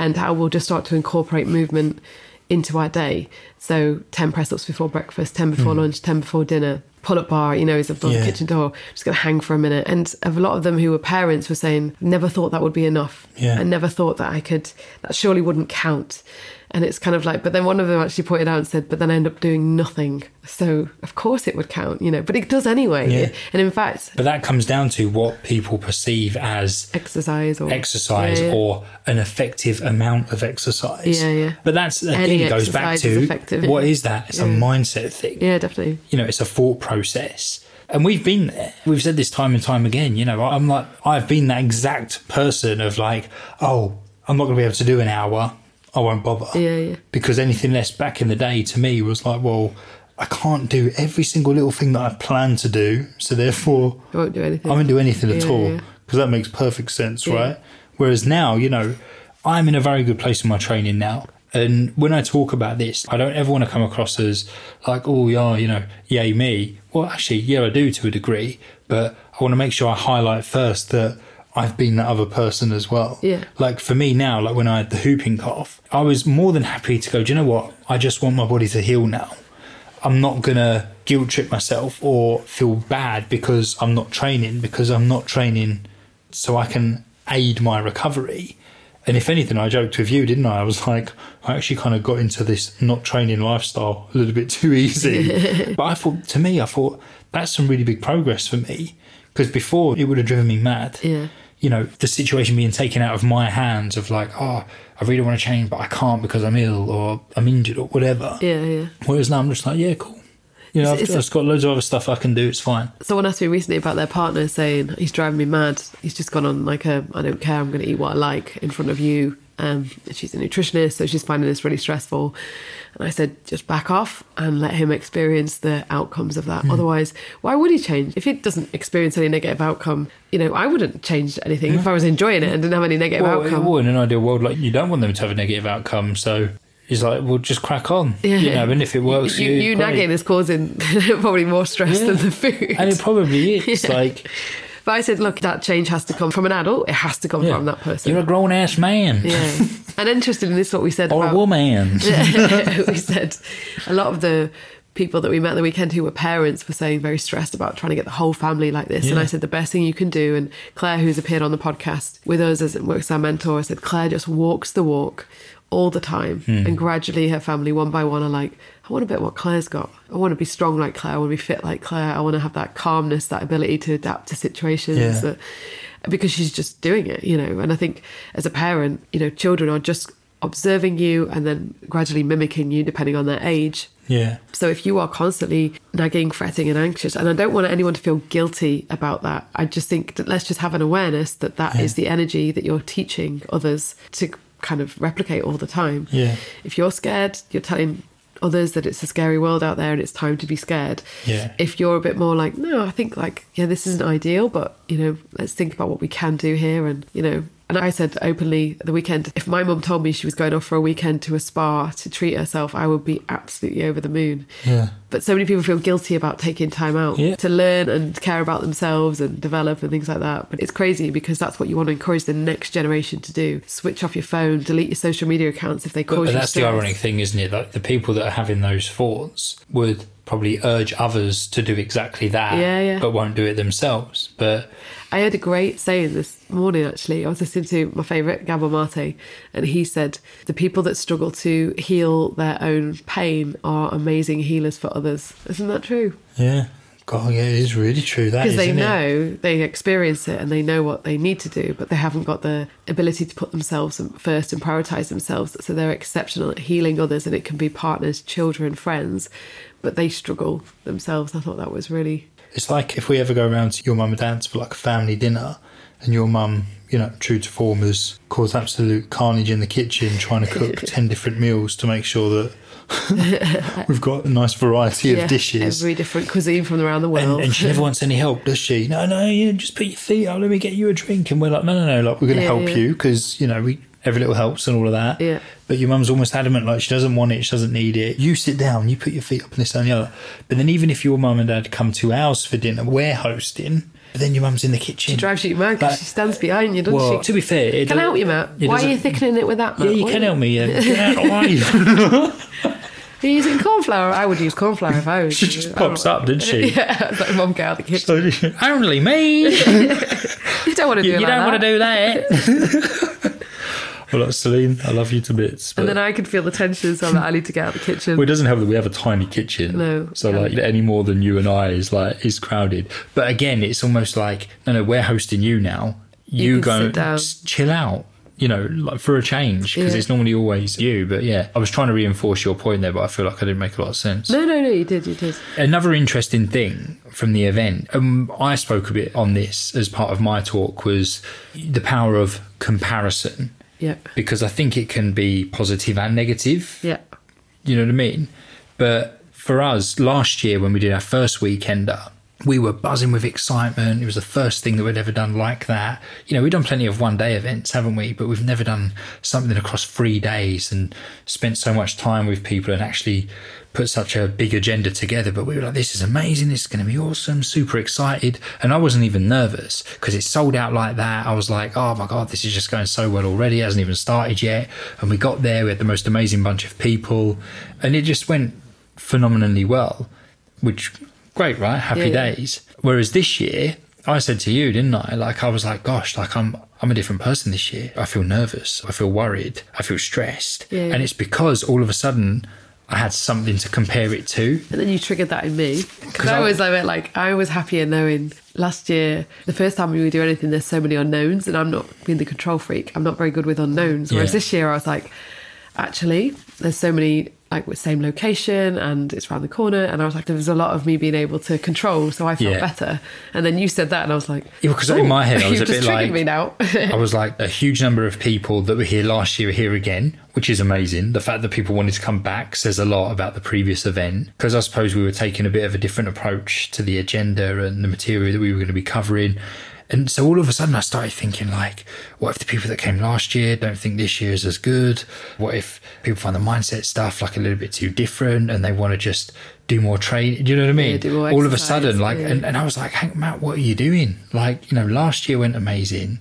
[SPEAKER 2] And how we'll just start to incorporate movement into our day. So 10 press ups before breakfast, 10 before hmm. lunch, 10 before dinner. Pull up bar, you know, is above.
[SPEAKER 1] Yeah.
[SPEAKER 2] the kitchen door, just going to hang for a minute. And a lot of them who were parents were saying, never thought that would be enough.
[SPEAKER 1] Yeah.
[SPEAKER 2] I never thought that I could, that surely wouldn't count. And it's kind of like, but then one of them actually pointed out and said, but then I end up doing nothing. So of course it would count, you know, but it does anyway.
[SPEAKER 1] Yeah.
[SPEAKER 2] And in fact,
[SPEAKER 1] But that comes down to what people perceive as
[SPEAKER 2] exercise or
[SPEAKER 1] exercise
[SPEAKER 2] Yeah, yeah.
[SPEAKER 1] or an effective amount of exercise.
[SPEAKER 2] Yeah, yeah.
[SPEAKER 1] But that's again goes back
[SPEAKER 2] is
[SPEAKER 1] to
[SPEAKER 2] effective.
[SPEAKER 1] what is that? It's a mindset thing.
[SPEAKER 2] yeah, definitely.
[SPEAKER 1] You know, it's a thought process. And we've been there. We've said this time and time again. You know, I'm like, I've been that exact person of like, oh, I'm not going to be able to do an hour. I won't bother.
[SPEAKER 2] Yeah, yeah.
[SPEAKER 1] Because anything less back in the day to me was like, well, I can't do every single little thing that I plan to do. So therefore,
[SPEAKER 2] I won't do anything.
[SPEAKER 1] I won't do anything at
[SPEAKER 2] Yeah,
[SPEAKER 1] all
[SPEAKER 2] yeah.
[SPEAKER 1] because that makes perfect sense,
[SPEAKER 2] Yeah.
[SPEAKER 1] right? Whereas now, you know, I'm in a very good place in my training now. And when I talk about this, I don't ever want to come across as like, oh, yeah, you know, yay, me. Well, actually, yeah, I do to a degree, but I want to make sure I highlight first that I've been that other person as well.
[SPEAKER 2] Yeah.
[SPEAKER 1] Like for me now, like when I had the whooping cough, I was more than happy to go, do you know what? I just want my body to heal now. I'm not gonna guilt trip myself or feel bad because I'm not training because I'm not training so I can aid my recovery. And if anything, I joked with you, didn't I? I was like, I actually kind of got into this not training lifestyle a little bit too easy. [LAUGHS] but I thought, to me, I thought that's some really big progress for me because before it would have driven me mad
[SPEAKER 2] Yeah.
[SPEAKER 1] You know, the situation being taken out of my hands of like, oh, I really want to change, but I can't because I'm ill or I'm injured or whatever.
[SPEAKER 2] Yeah, yeah.
[SPEAKER 1] Whereas now I'm just like, yeah, cool. You know, I've,
[SPEAKER 2] it's-
[SPEAKER 1] I've got loads of other stuff I can do. It's fine.
[SPEAKER 2] Someone asked me recently about their partner saying he's driving me mad. He's just gone on like a I don't care. I'm going to eat what I like in front of you. Um, she's a nutritionist, so she's finding this really stressful. And I said, just back off and let him experience the outcomes of that. Otherwise, why would he change if he doesn't experience any negative outcome? You know, I wouldn't change anything if I was enjoying it and didn't have any negative
[SPEAKER 1] Well,
[SPEAKER 2] outcome.
[SPEAKER 1] well, in an ideal world, like you don't want them to have a negative outcome, so he's like, well, just crack on.
[SPEAKER 2] Yeah.
[SPEAKER 1] You know, and if it works,
[SPEAKER 2] you,
[SPEAKER 1] you,
[SPEAKER 2] you nagging is causing [LAUGHS] probably more stress
[SPEAKER 1] Yeah.
[SPEAKER 2] than the food.
[SPEAKER 1] and it probably is [LAUGHS]
[SPEAKER 2] Yeah.
[SPEAKER 1] like,
[SPEAKER 2] But I said, look, that change has to come from an adult. It has to come
[SPEAKER 1] yeah,
[SPEAKER 2] from that person.
[SPEAKER 1] you're a grown ass man
[SPEAKER 2] Yeah. and interested in this, what we said [LAUGHS]
[SPEAKER 1] or a woman. [LAUGHS] [LAUGHS]
[SPEAKER 2] we said a lot of the people that we met the weekend who were parents were saying very stressed about trying to get the whole family like this. And I said the best thing you can do, and Claire, who's appeared on the podcast with us as it works our mentor, said Claire just walks the walk all the time,
[SPEAKER 1] Hmm.
[SPEAKER 2] and gradually her family one by one are like, I want a bit what Claire's got. I want to be strong like Claire. I want to be fit like Claire. I want to have that calmness, that ability to adapt to situations.
[SPEAKER 1] Yeah.
[SPEAKER 2] That, because she's just doing it, you know. And I think as a parent, you know, children are just observing you and then gradually mimicking you depending on their age.
[SPEAKER 1] yeah.
[SPEAKER 2] So if you are constantly nagging, fretting, and anxious, and I don't want anyone to feel guilty about that, I just think that let's just have an awareness that that is
[SPEAKER 1] Yeah.
[SPEAKER 2] the energy that you're teaching others to kind of replicate all the time.
[SPEAKER 1] Yeah.
[SPEAKER 2] If you're scared, you're telling others that it's a scary world out there and it's time to be scared.
[SPEAKER 1] Yeah.
[SPEAKER 2] If you're a bit more like, no, I think like, yeah, this isn't ideal, but you know, let's think about what we can do here and you know, and I said openly the weekend, if my mum told me she was going off for a weekend to a spa to treat herself, I would be absolutely over the moon.
[SPEAKER 1] Yeah.
[SPEAKER 2] But so many people feel guilty about taking time out
[SPEAKER 1] Yeah.
[SPEAKER 2] to learn and care about themselves and develop and things like that. But it's crazy because that's what you want to encourage the next generation to do. Switch off your phone, delete your social media accounts if they cause
[SPEAKER 1] But,
[SPEAKER 2] you
[SPEAKER 1] that's the ironic thing, isn't it? Like the people that are having those thoughts would probably urge others to do exactly that,
[SPEAKER 2] Yeah, yeah.
[SPEAKER 1] but won't do it themselves. But
[SPEAKER 2] I heard a great saying this morning actually. I was listening to my favourite, Gabor Mate, and he said the people that struggle to heal their own pain are amazing healers for others. Isn't that true?
[SPEAKER 1] yeah, God, yeah, it is really true. That
[SPEAKER 2] Because they
[SPEAKER 1] isn't it?
[SPEAKER 2] know, they experience it and they know what they need to do, but they haven't got the ability to put themselves first and prioritize themselves. So they're exceptional at healing others, and it can be partners, children, friends, but they struggle themselves. I thought that was really
[SPEAKER 1] It's like if we ever go around to your mum and dad's for like a family dinner, and your mum, you know, true to form, has caused absolute carnage in the kitchen trying to cook [LAUGHS] ten different meals to make sure that [LAUGHS] we've got a nice variety of dishes.
[SPEAKER 2] every different cuisine from around the world.
[SPEAKER 1] And, and she never wants any help, does she? No, no, you just put your feet up. Let me get you a drink. And we're like, no, no, no. Like we're going to
[SPEAKER 2] Yeah,
[SPEAKER 1] help
[SPEAKER 2] yeah.
[SPEAKER 1] you because you know we every little helps and all of that.
[SPEAKER 2] Yeah.
[SPEAKER 1] But your mum's almost adamant, like she doesn't want it, she doesn't need it. You sit down, you put your feet up and this and the other. But then even if your mum and dad come to ours for dinner, we're hosting. But then your mum's in the kitchen.
[SPEAKER 2] She drives you mad because
[SPEAKER 1] Like-
[SPEAKER 2] she stands behind you, doesn't
[SPEAKER 1] well,
[SPEAKER 2] she?
[SPEAKER 1] to be fair, it
[SPEAKER 2] Can I help you, Matt? Why are you thickening it with that, Matt?
[SPEAKER 1] Yeah, you
[SPEAKER 2] Why
[SPEAKER 1] can
[SPEAKER 2] are
[SPEAKER 1] help me. Yeah. Get out of the [LAUGHS] way.
[SPEAKER 2] Are you using corn flour? I would use corn flour if I was.
[SPEAKER 1] she just pops up, didn't she? [LAUGHS]
[SPEAKER 2] Yeah, like, Mum, get out of the kitchen. [LAUGHS]
[SPEAKER 1] Only me.
[SPEAKER 2] You don't want to do
[SPEAKER 1] you you don't want to do that. Well, like, Celine, I love you to bits. But
[SPEAKER 2] And then I could feel the tension, so I'm like, I need to get out of the kitchen.
[SPEAKER 1] Well, it doesn't have. That we have a tiny kitchen,
[SPEAKER 2] No,
[SPEAKER 1] So like any more than you and I is like is crowded. But again, it's almost like no, no, we're hosting you now. You,
[SPEAKER 2] can
[SPEAKER 1] go
[SPEAKER 2] sit down.
[SPEAKER 1] s- chill out. You know, like for a change because
[SPEAKER 2] Yeah.
[SPEAKER 1] it's normally always you. But yeah, I was trying to reinforce your point there, but I feel like I didn't make a lot of sense.
[SPEAKER 2] No, no, no, you did, you did.
[SPEAKER 1] Another interesting thing from the event, um, I spoke a bit on this as part of my talk, was the power of comparison
[SPEAKER 2] Yeah,
[SPEAKER 1] because I think it can be positive and negative
[SPEAKER 2] yeah,
[SPEAKER 1] you know what I mean? But for us last year when we did our first weekender, we were buzzing with excitement. It was the first thing that we'd ever done like that. You know, we've done plenty of one day events, haven't we? But we've never done something across three days and spent so much time with people and actually put such a big agenda together. But we were like, this is amazing. This is going to be awesome. Super excited. And I wasn't even nervous because it sold out like that. I was like, oh my God, this is just going so well already. It hasn't even started yet. And we got there. We had the most amazing bunch of people and it just went phenomenally well, which great, right? Happy
[SPEAKER 2] Yeah.
[SPEAKER 1] days. Whereas this year, I said to you, didn't I? Like I was like, gosh, like I'm I'm a different person this year. I feel nervous. I feel worried. I feel stressed.
[SPEAKER 2] Yeah.
[SPEAKER 1] And it's because all of a sudden I had something to compare it to.
[SPEAKER 2] And then you triggered that in me Because I
[SPEAKER 1] I-
[SPEAKER 2] was like, like, I was happier knowing last year, the first time we would do anything, there's so many unknowns, and I'm not being the control freak. I'm not very good with unknowns. Whereas
[SPEAKER 1] Yeah.
[SPEAKER 2] this year, I was like, actually, there's so many like with same location and it's around the corner and I was like there was a lot of me being able to control so I felt
[SPEAKER 1] Yeah.
[SPEAKER 2] better and then you said that and I was like
[SPEAKER 1] Yeah, because in my head I oh,
[SPEAKER 2] was
[SPEAKER 1] a bit like
[SPEAKER 2] me now [LAUGHS]
[SPEAKER 1] I was like a huge number of people that were here last year are here again, which is amazing. The fact that people wanted to come back says a lot about the previous event because I suppose we were taking a bit of a different approach to the agenda and the material that we were going to be covering. And so all of a sudden I started thinking like, what if the people that came last year don't think this year is as good? What if people find the mindset stuff like a little bit too different and they want to just do more training? Do you know what I mean?
[SPEAKER 2] more
[SPEAKER 1] all of a sudden, like,
[SPEAKER 2] yeah.
[SPEAKER 1] and, and I was like, Hank, Matt, what are you doing? Like, you know, last year went amazing.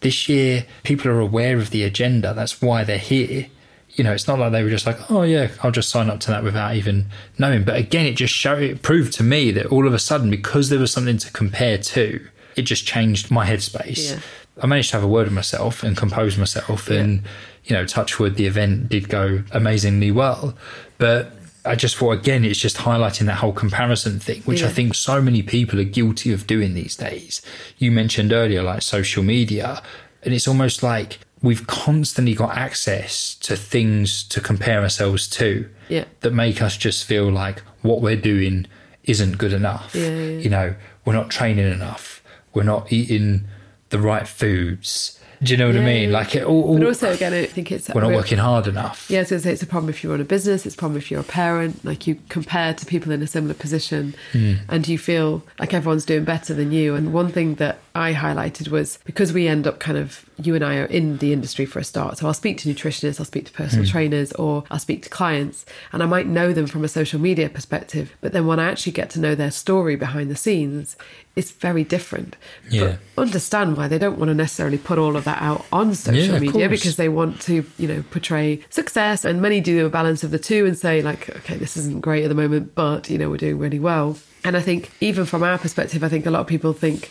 [SPEAKER 1] This year, people are aware of the agenda. That's why they're here. You know, it's not like they were just like, oh yeah, I'll just sign up to that without even knowing. But again, it just showed, it proved to me that all of a sudden, because there was something to compare to, it just changed my headspace.
[SPEAKER 2] Yeah.
[SPEAKER 1] I managed to have a word with myself and compose myself, and you know, touch wood, the event did go amazingly well. But I just thought again, it's just highlighting that whole comparison thing, which I think so many people are guilty of doing these days. You mentioned earlier, like social media, and it's almost like we've constantly got access to things to compare ourselves to
[SPEAKER 2] Yeah.
[SPEAKER 1] that make us just feel like what we're doing isn't good enough.
[SPEAKER 2] Yeah, yeah.
[SPEAKER 1] You know, we're not training enough. We're not eating the right foods. Do you know what I mean? Like it all,
[SPEAKER 2] but also again I think it's
[SPEAKER 1] we're not working hard enough.
[SPEAKER 2] Yeah, I was going to say it's a problem if you run a business. It's a problem if you're a parent. Like you compare to people in a similar position,
[SPEAKER 1] Hmm.
[SPEAKER 2] and you feel like everyone's doing better than you. And one thing that I highlighted was because we end up kind of you and I are in the industry for a start. So I'll speak to nutritionists, I'll speak to personal
[SPEAKER 1] Hmm.
[SPEAKER 2] trainers, or I'll speak to clients, and I might know them from a social media perspective. But then when I actually get to know their story behind the scenes, it's very different.
[SPEAKER 1] Yeah.
[SPEAKER 2] But understand why they don't want to necessarily put all of that out on social
[SPEAKER 1] Yeah,
[SPEAKER 2] media because they want to, you know, portray success. And many do a balance of the two and say, like, okay, this isn't great at the moment, but, you know, we're doing really well. And I think, even from our perspective, I think a lot of people think,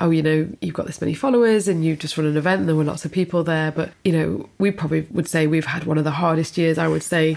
[SPEAKER 2] oh, you know, you've got this many followers and you've just run an event and there were lots of people there. But, you know, we probably would say we've had one of the hardest years, I would say,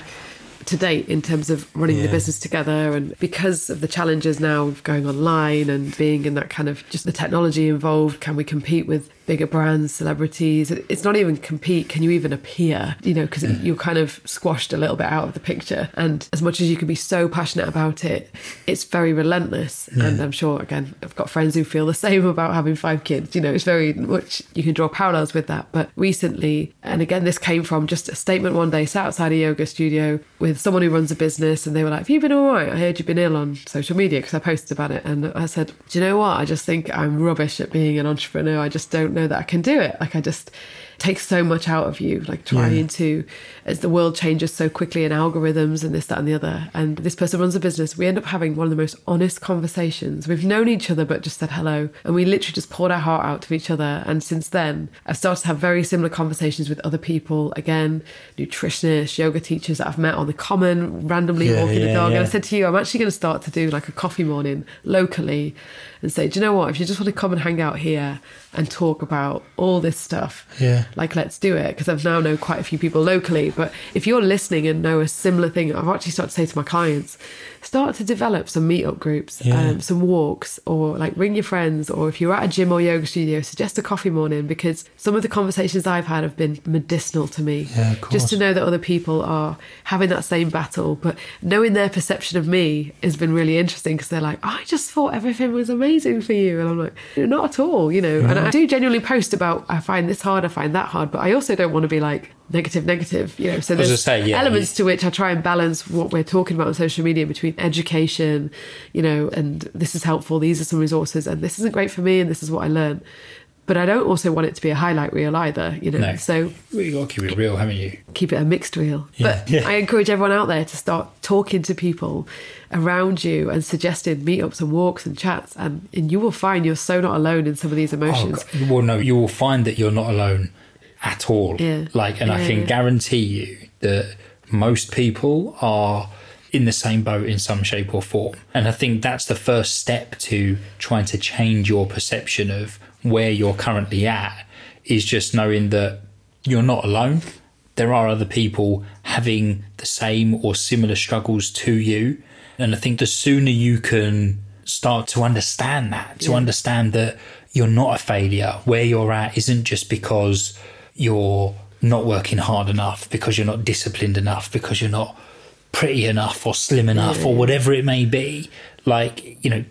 [SPEAKER 2] to date in terms of running the business together and because of the challenges now of going online and being in that kind of just the technology involved can we compete with bigger brands celebrities. It's not even compete. Can you even appear? You know because you're kind of squashed a little bit out of the picture. And as much as you can be so passionate about it it's very relentless. And i'm sure again i've got friends who feel the same about having five kids. You know it's very much you can draw parallels with that. But recently and again this came from just a statement one day sat outside a yoga studio with someone who runs a business and they were like have you been all right? I heard you've been ill on social media because i posted about it. And i said do you know what? I just think i'm rubbish at being an entrepreneur. I just don't know that i can do it. Like i just it takes so much out of you like trying to as the world changes so quickly and algorithms and this that and the other and this person runs a business we end up having one of the most honest conversations. We've known each other but just said hello and we literally just poured our heart out to each other. And since then i've started to have very similar conversations with other people. Again nutritionists yoga teachers that i've met on the common randomly
[SPEAKER 1] Yeah,
[SPEAKER 2] walking the
[SPEAKER 1] yeah,
[SPEAKER 2] dog and i said to you i'm actually going to start to do like a coffee morning locally and say do you know what if you just want to come and hang out here and talk about all this stuff
[SPEAKER 1] Yeah.
[SPEAKER 2] like let's do it because I've now know quite a few people locally. But if you're listening and know a similar thing, I've actually started to say to my clients, start to develop some meetup groups,
[SPEAKER 1] Yeah.
[SPEAKER 2] um, some walks, or like ring your friends, or if you're at a gym or yoga studio, suggest a coffee morning because some of the conversations I've had have been medicinal to me.
[SPEAKER 1] Yeah, of
[SPEAKER 2] Just to know that other people are having that same battle, but knowing their perception of me has been really interesting because they're like, I just thought everything was amazing for you, and I'm like, not at all, you know. And I do genuinely post about I find this hard, I find that hard, but I also don't want to be like negative, negative. You know, so there's
[SPEAKER 1] say, yeah,
[SPEAKER 2] elements to which I try and balance what we're talking about on social media between education, you know, and this is helpful. These are some resources, and this isn't great for me, and this is what I learned. But I don't also want it to be a highlight reel either, you know.
[SPEAKER 1] No.
[SPEAKER 2] So
[SPEAKER 1] you got to keep it real, haven't you?
[SPEAKER 2] keep it a mixed reel.
[SPEAKER 1] Yeah,
[SPEAKER 2] but
[SPEAKER 1] yeah.
[SPEAKER 2] I encourage everyone out there to start talking to people around you and suggesting meetups and walks and chats, and, and you will find you're so not alone in some of these
[SPEAKER 1] Oh,
[SPEAKER 2] emotions.
[SPEAKER 1] God. well, no, you will find that you're not alone at all.
[SPEAKER 2] Yeah.
[SPEAKER 1] Like, and I can
[SPEAKER 2] yeah.
[SPEAKER 1] guarantee you that most people are in the same boat in some shape or form. And I think that's the first step to trying to change your perception of where you're currently at is just knowing that you're not alone. There are other people having the same or similar struggles to you. And I think the sooner you can start to understand that, to
[SPEAKER 2] Yeah.
[SPEAKER 1] understand that you're not a failure, where you're at isn't just because you're not working hard enough, because you're not disciplined enough, because you're not pretty enough or slim enough or whatever it may be. Like, you know,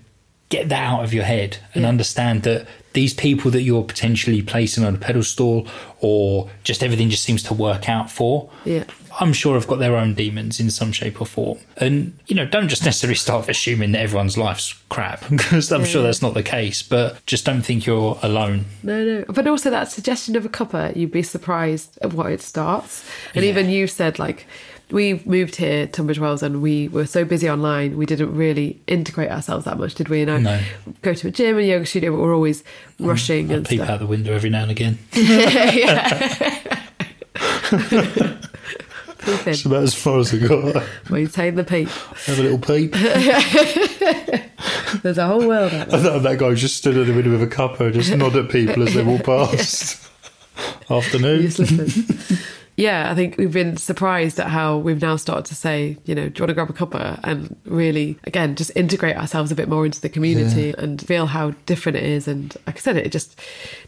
[SPEAKER 1] get that out of your head and
[SPEAKER 2] Yeah.
[SPEAKER 1] understand that these people that you're potentially placing on a pedestal or just everything just seems to work out for.
[SPEAKER 2] Yeah.
[SPEAKER 1] I'm sure have got their own demons in some shape or form. And, you know, don't just [LAUGHS] necessarily start assuming that everyone's life's crap, [LAUGHS] because I'm sure that's not the case, but just don't think you're alone.
[SPEAKER 2] No, no. But also that suggestion of a cuppa, you'd be surprised at what it starts. And
[SPEAKER 1] Yeah.
[SPEAKER 2] even you said like we moved here, to Tunbridge Wells, and we were so busy online, we didn't really integrate ourselves that much, did we? And I
[SPEAKER 1] No.
[SPEAKER 2] go to a gym and yoga studio, but we're always mm. rushing
[SPEAKER 1] I
[SPEAKER 2] and
[SPEAKER 1] peep
[SPEAKER 2] stuff.
[SPEAKER 1] out the window every now and again. [LAUGHS]
[SPEAKER 2] Peeping,
[SPEAKER 1] about as far as I got. [LAUGHS]
[SPEAKER 2] take the peep.
[SPEAKER 1] Have a little peep. [LAUGHS]
[SPEAKER 2] There's a whole world out there.
[SPEAKER 1] I thought that guy just stood at the window with a cuppa, just nod at people as they walk [LAUGHS] past. Afternoon.
[SPEAKER 2] Yeah, I think we've been surprised at how we've now started to say, you know, do you want to grab a cuppa? And really, again, just integrate ourselves a bit more into the community and feel how different it is. And like I said, it just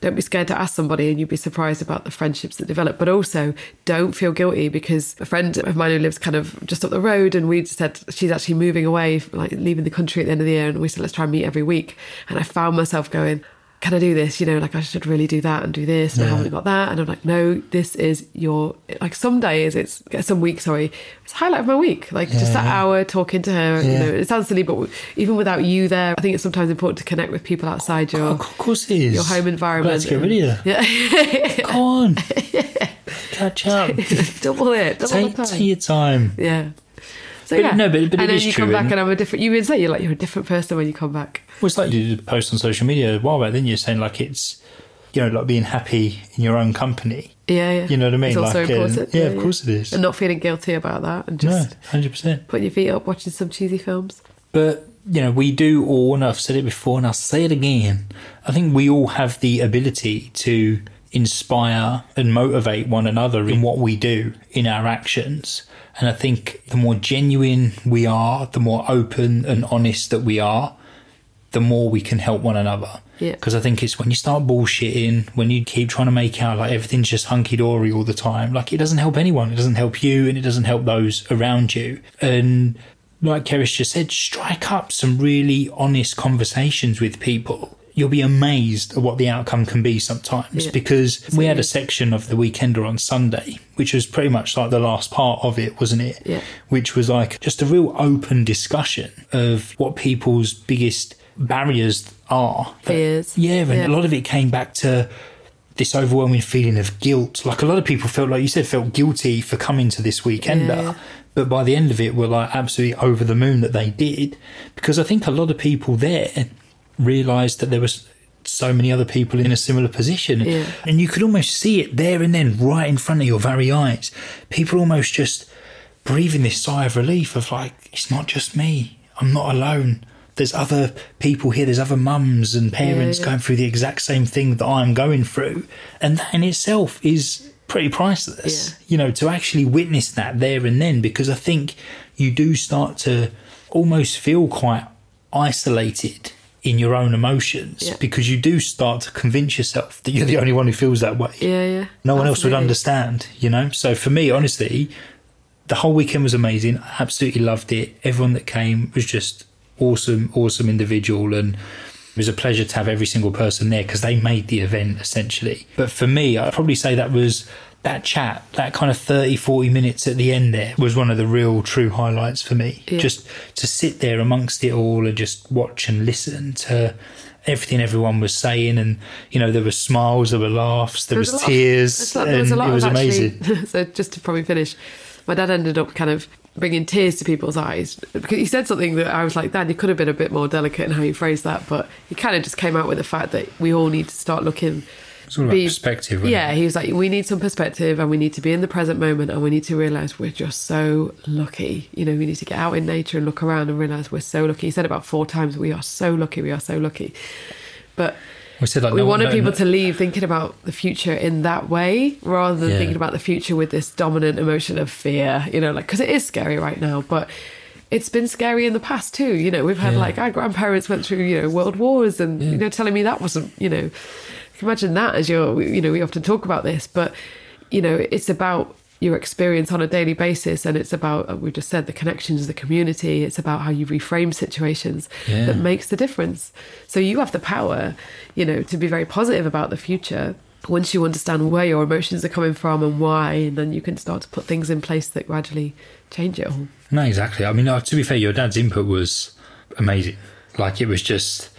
[SPEAKER 2] don't be scared to ask somebody and you'd be surprised about the friendships that develop. But also, don't feel guilty because a friend of mine who lives kind of just up the road and we just said she's actually moving away, like leaving the country at the end of the year. And we said, let's try and meet every week. And I found myself going, can I do this? You know, like I should really do that and do this, and I haven't got that. And I'm like, no, this is your like. Some days it's some weeks, sorry, it's a highlight of my week. Like just that
[SPEAKER 1] Yeah.
[SPEAKER 2] hour talking to her. You know, it sounds silly, but even without you there, I think it's sometimes important to connect with people outside your
[SPEAKER 1] Of course it is.
[SPEAKER 2] your home environment.
[SPEAKER 1] Let's get rid of you. [LAUGHS]
[SPEAKER 2] Yeah,
[SPEAKER 1] Come on. [LAUGHS] Catch up.
[SPEAKER 2] double it, double
[SPEAKER 1] take, take your time.
[SPEAKER 2] Yeah. So
[SPEAKER 1] But
[SPEAKER 2] yeah,
[SPEAKER 1] no, but- but
[SPEAKER 2] and then you come back
[SPEAKER 1] and-
[SPEAKER 2] and I'm a different. You would say you're like you're a different person when you come back.
[SPEAKER 1] Well, it's like you did a post on social media a while back, then you're saying like it's, you know, like being happy in your own company.
[SPEAKER 2] Yeah, yeah.
[SPEAKER 1] You know what I mean?
[SPEAKER 2] It's also
[SPEAKER 1] Like, uh,
[SPEAKER 2] important.
[SPEAKER 1] yeah, of course it is.
[SPEAKER 2] And not feeling guilty about that, and
[SPEAKER 1] No,
[SPEAKER 2] just
[SPEAKER 1] hundred percent.
[SPEAKER 2] putting your feet up, watching some cheesy films.
[SPEAKER 1] But you know, we do all, and I've said it before, and I'll say it again. I think we all have the ability to inspire and motivate one another in what we do in our actions. And I think the more genuine we are, the more open and honest that we are, the more we can help one another.
[SPEAKER 2] Yeah.
[SPEAKER 1] Because I think it's when you start bullshitting, when you keep trying to make out like everything's just hunky dory all the time, like it doesn't help anyone. It doesn't help you and it doesn't help those around you. And like Keris just said, strike up some really honest conversations with people. You'll be amazed at what the outcome can be sometimes
[SPEAKER 2] Yeah.
[SPEAKER 1] because we had a section of the Weekender on Sunday, which was pretty much like the last part of it, wasn't it?
[SPEAKER 2] Yeah.
[SPEAKER 1] Which was like just a real open discussion of what people's biggest barriers are.
[SPEAKER 2] Fears.
[SPEAKER 1] Yeah, and
[SPEAKER 2] Yeah.
[SPEAKER 1] a lot of it came back to this overwhelming feeling of guilt. Like a lot of people felt, like you said, felt guilty for coming to this weekender.
[SPEAKER 2] Yeah.
[SPEAKER 1] But by the end of it, were like absolutely over the moon that they did. Because I think a lot of people there realised that there was so many other people in a similar position.
[SPEAKER 2] Yeah.
[SPEAKER 1] And you could almost see it there and then, right in front of your very eyes. People almost just breathing this sigh of relief of like, it's not just me. I'm not alone. There's other people here. There's other mums and parents
[SPEAKER 2] yeah.
[SPEAKER 1] going through the exact same thing that I'm going through. And that in itself is pretty priceless,
[SPEAKER 2] Yeah.
[SPEAKER 1] you know, to actually witness that there and then, because I think you do start to almost feel quite isolated in your own emotions
[SPEAKER 2] Yeah.
[SPEAKER 1] because you do start to convince yourself that you're the only one who feels that way
[SPEAKER 2] Yeah, yeah.
[SPEAKER 1] no one else would understand, you know? So for me, honestly, the whole weekend was amazing. I absolutely loved it. Everyone that came was just awesome, awesome individual. And it was a pleasure to have every single person there because they made the event essentially. But for me, I'd probably say that was that chat, that kind of 30, 40 minutes at the end there was one of the real true highlights for me.
[SPEAKER 2] Yeah.
[SPEAKER 1] Just to sit there amongst it all and just watch and listen to everything everyone was saying. And, you know, there were smiles, there were laughs, there,
[SPEAKER 2] There
[SPEAKER 1] was,
[SPEAKER 2] was a lot-
[SPEAKER 1] tears,
[SPEAKER 2] There was a lot
[SPEAKER 1] it was amazing.
[SPEAKER 2] actually. [LAUGHS] so just to probably finish, my dad ended up kind of bringing tears to people's eyes because he said something that I was like, Dad, you could have been a bit more delicate in how you phrased that, but he kind of just came out with the fact that we all need to start looking.
[SPEAKER 1] It's all about perspective.
[SPEAKER 2] Yeah,
[SPEAKER 1] it?
[SPEAKER 2] he was like, we need some perspective and we need to be in the present moment and we need to realize we're just so lucky. You know, we need to get out in nature and look around and realize we're so lucky. He said about four times, we are so lucky, we are so lucky. But
[SPEAKER 1] We said like
[SPEAKER 2] we
[SPEAKER 1] no-
[SPEAKER 2] wanted
[SPEAKER 1] no-
[SPEAKER 2] people
[SPEAKER 1] no-
[SPEAKER 2] to leave thinking about the future in that way rather than
[SPEAKER 1] Yeah.
[SPEAKER 2] thinking about the future with this dominant emotion of fear you know like because it is scary right now but it's been scary in the past too you know we've had
[SPEAKER 1] Yeah.
[SPEAKER 2] like our grandparents went through you know world wars and you know telling me that wasn't you know can imagine that as your you know we often talk about this but you know it's about your experience on a daily basis and it's about uh, we just said the connections the community it's about how you reframe situations
[SPEAKER 1] Yeah.
[SPEAKER 2] that makes the difference so you have the power you know to be very positive about the future once you understand where your emotions are coming from and why and then you can start to put things in place that gradually change it all
[SPEAKER 1] No, exactly. I mean, uh, to be fair, your dad's input was amazing. Like, it was just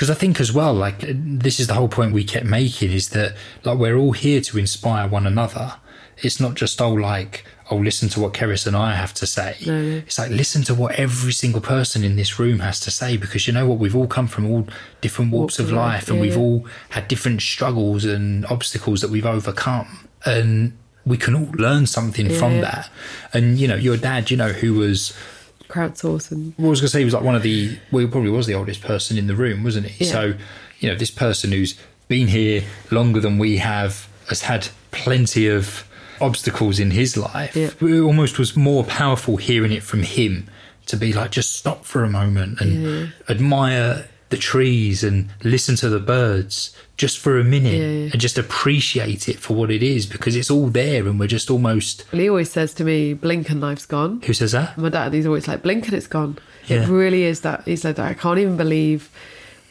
[SPEAKER 1] because I think as well, like, this is the whole point we kept making is that, like, we're all here to inspire one another. It's not just, oh, like, oh, listen to what Keris and I have to say.
[SPEAKER 2] No, no.
[SPEAKER 1] It's like, listen to what every single person in this room has to say because you know what? We've all come from all different walks, of life, and
[SPEAKER 2] yeah,
[SPEAKER 1] we've
[SPEAKER 2] yeah.
[SPEAKER 1] all had different struggles and obstacles that we've overcome. And we can all learn something from that. And, you know, your dad, you know, who was
[SPEAKER 2] crowdsource and
[SPEAKER 1] well, I was going to say he was like one of the, well, he probably was the oldest person in the room, wasn't he?
[SPEAKER 2] Yeah.
[SPEAKER 1] So, you know, this person who's been here longer than we have has had plenty of obstacles in his life.
[SPEAKER 2] Yeah.
[SPEAKER 1] It almost was more powerful hearing it from him to be like, just stop for a moment and
[SPEAKER 2] Yeah.
[SPEAKER 1] admire the trees and listen to the birds just for a minute
[SPEAKER 2] Yeah,
[SPEAKER 1] and just appreciate it for what it is because it's all there and we're just almost.
[SPEAKER 2] well, he always says to me blink and life's gone
[SPEAKER 1] Who says that?
[SPEAKER 2] my dad he's always like blink and it's gone
[SPEAKER 1] Yeah.
[SPEAKER 2] it really is that he said that i can't even believe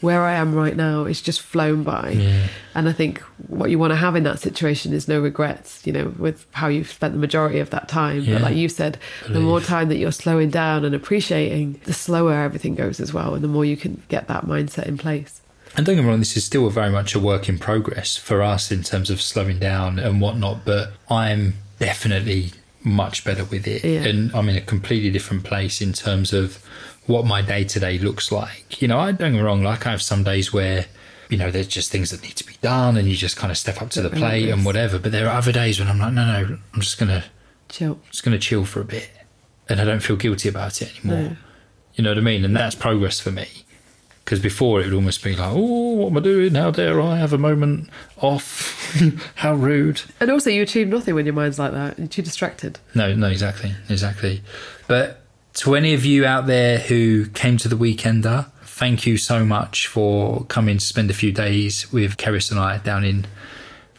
[SPEAKER 2] where i am right now is just flown by
[SPEAKER 1] Yeah.
[SPEAKER 2] and i think what you want to have in that situation is no regrets you know with how you've spent the majority of that time
[SPEAKER 1] Yeah.
[SPEAKER 2] but like you said the more time that you're slowing down and appreciating the slower everything goes as well and the more you can get that mindset in place
[SPEAKER 1] And don't get me wrong, this is still very much a work in progress for us in terms of slowing down and whatnot, but I'm definitely much better with it.
[SPEAKER 2] Yeah.
[SPEAKER 1] And I'm in a completely different place in terms of what my day to day looks like. You know, I don't get me wrong, like I have some days where, you know, there's just things that need to be done and you just kind of step up to the plate and whatever. But there are other days when I'm like, no, no, I'm just going to
[SPEAKER 2] chill
[SPEAKER 1] just going to chill for a bit and I don't feel guilty about it anymore.
[SPEAKER 2] No.
[SPEAKER 1] You know what I mean? And that's progress for me. Because before it would almost be like, oh, what am I doing? How dare I have a moment off? [LAUGHS] How rude.
[SPEAKER 2] and also you achieve nothing when your mind's like that you're too distracted
[SPEAKER 1] No, no, exactly, exactly. But to any of you out there who came to the Weekender, thank you so much for coming to spend a few days with Keris and I down in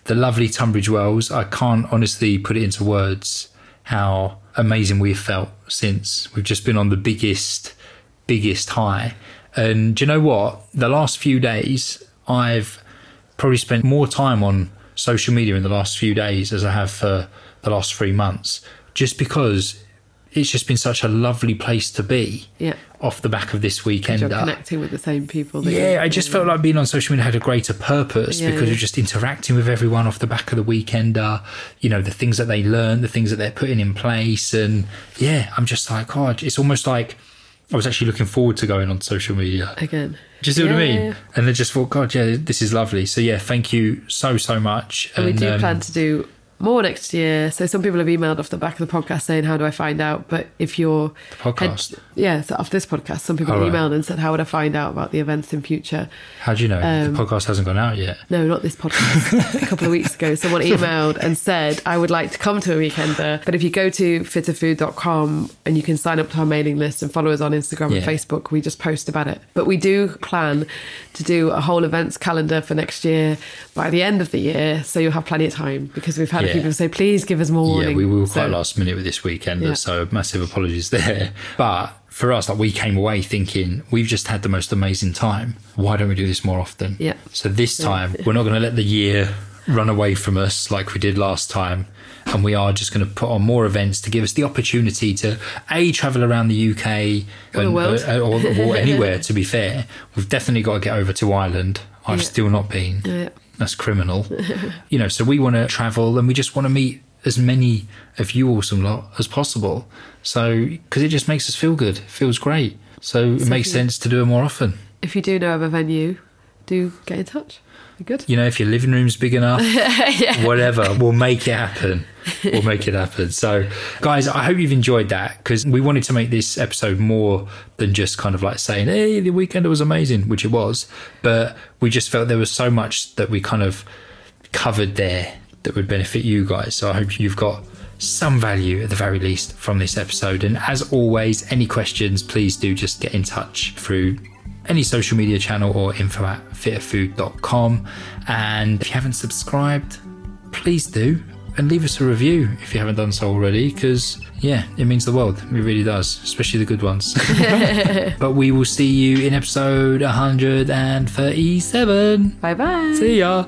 [SPEAKER 1] the lovely Tunbridge Wells. I can't honestly put it into words how amazing we've felt since we've just been on the biggest, biggest high. And do you know what? The last few days, I've probably spent more time on social media in the last few days as I have for the last three months, just because it's just been such a lovely place to be
[SPEAKER 2] yeah
[SPEAKER 1] off the back of this weekend.
[SPEAKER 2] connecting with the same people that
[SPEAKER 1] Yeah, I just felt like being on social media had a greater purpose
[SPEAKER 2] Yeah,
[SPEAKER 1] because
[SPEAKER 2] yeah.
[SPEAKER 1] of just interacting with everyone off the back of the weekender, you know, the things that they learn, the things that they're putting in place. And yeah, I'm just like, oh, it's almost like I was actually looking forward to going on social media.
[SPEAKER 2] again
[SPEAKER 1] Do you see what I mean?
[SPEAKER 2] yeah.
[SPEAKER 1] And I just thought, God, yeah, this is lovely. So yeah, thank you so, so much.
[SPEAKER 2] And we do
[SPEAKER 1] um,
[SPEAKER 2] plan to do more next year. So some people have emailed off the back of the podcast saying, "How do I find out?" But if you're
[SPEAKER 1] podcast?
[SPEAKER 2] yeah, so off this podcast, some people
[SPEAKER 1] Oh, right.
[SPEAKER 2] emailed and said, "How would I find out about the events in future?"
[SPEAKER 1] How do you know?
[SPEAKER 2] um,
[SPEAKER 1] the podcast hasn't gone out yet.
[SPEAKER 2] No, not this podcast. [LAUGHS] a couple of weeks ago, someone [LAUGHS] emailed and said, I would like to come to a weekender. But if you go to fitterfood.com and you can sign up to our mailing list and follow us on Instagram
[SPEAKER 1] Yeah.
[SPEAKER 2] and Facebook, we just post about it. But we do plan to do a whole events calendar for next year by the end of the year. So you'll have plenty of time because we've had few
[SPEAKER 1] Yeah.
[SPEAKER 2] people say, please give us more
[SPEAKER 1] Yeah, we were
[SPEAKER 2] So-
[SPEAKER 1] quite last minute with this weekend,
[SPEAKER 2] Yeah.
[SPEAKER 1] so massive apologies there. But for us, like we came away thinking we've just had the most amazing time. Why don't we do this more often?
[SPEAKER 2] Yeah.
[SPEAKER 1] So this time we're not going to let the year run away from us like we did last time. And we are just going to put on more events to give us the opportunity to a travel around the UK
[SPEAKER 2] Or the
[SPEAKER 1] uh, or, or [LAUGHS] anywhere. To be fair, we've definitely got to get over to Ireland. I've
[SPEAKER 2] Yeah.
[SPEAKER 1] still not been.
[SPEAKER 2] Yeah.
[SPEAKER 1] That's criminal. you know, so we want to travel and we just want to meet as many of you awesome lot as possible. So, because it just makes us feel good, feels great. So it makes
[SPEAKER 2] Exactly.
[SPEAKER 1] sense to do it more often.
[SPEAKER 2] If you do know of a venue, do get in touch. Be good.
[SPEAKER 1] You know, if your living room's big enough, [LAUGHS] whatever, we'll make it happen. We'll make it happen. So, guys, I hope you've enjoyed that because we wanted to make this episode more than just kind of like saying, hey, the weekend was amazing, which it was. But we just felt there was so much that we kind of covered there that would benefit you guys. So, I hope you've got some value at the very least from this episode. And as always, any questions, please do just get in touch through any social media channel or info at fitterfood.com. And if you haven't subscribed, please do and leave us a review if you haven't done so already because yeah it means the world it really does especially the good ones [LAUGHS] but we will see you in episode 137
[SPEAKER 2] Bye bye.
[SPEAKER 1] see ya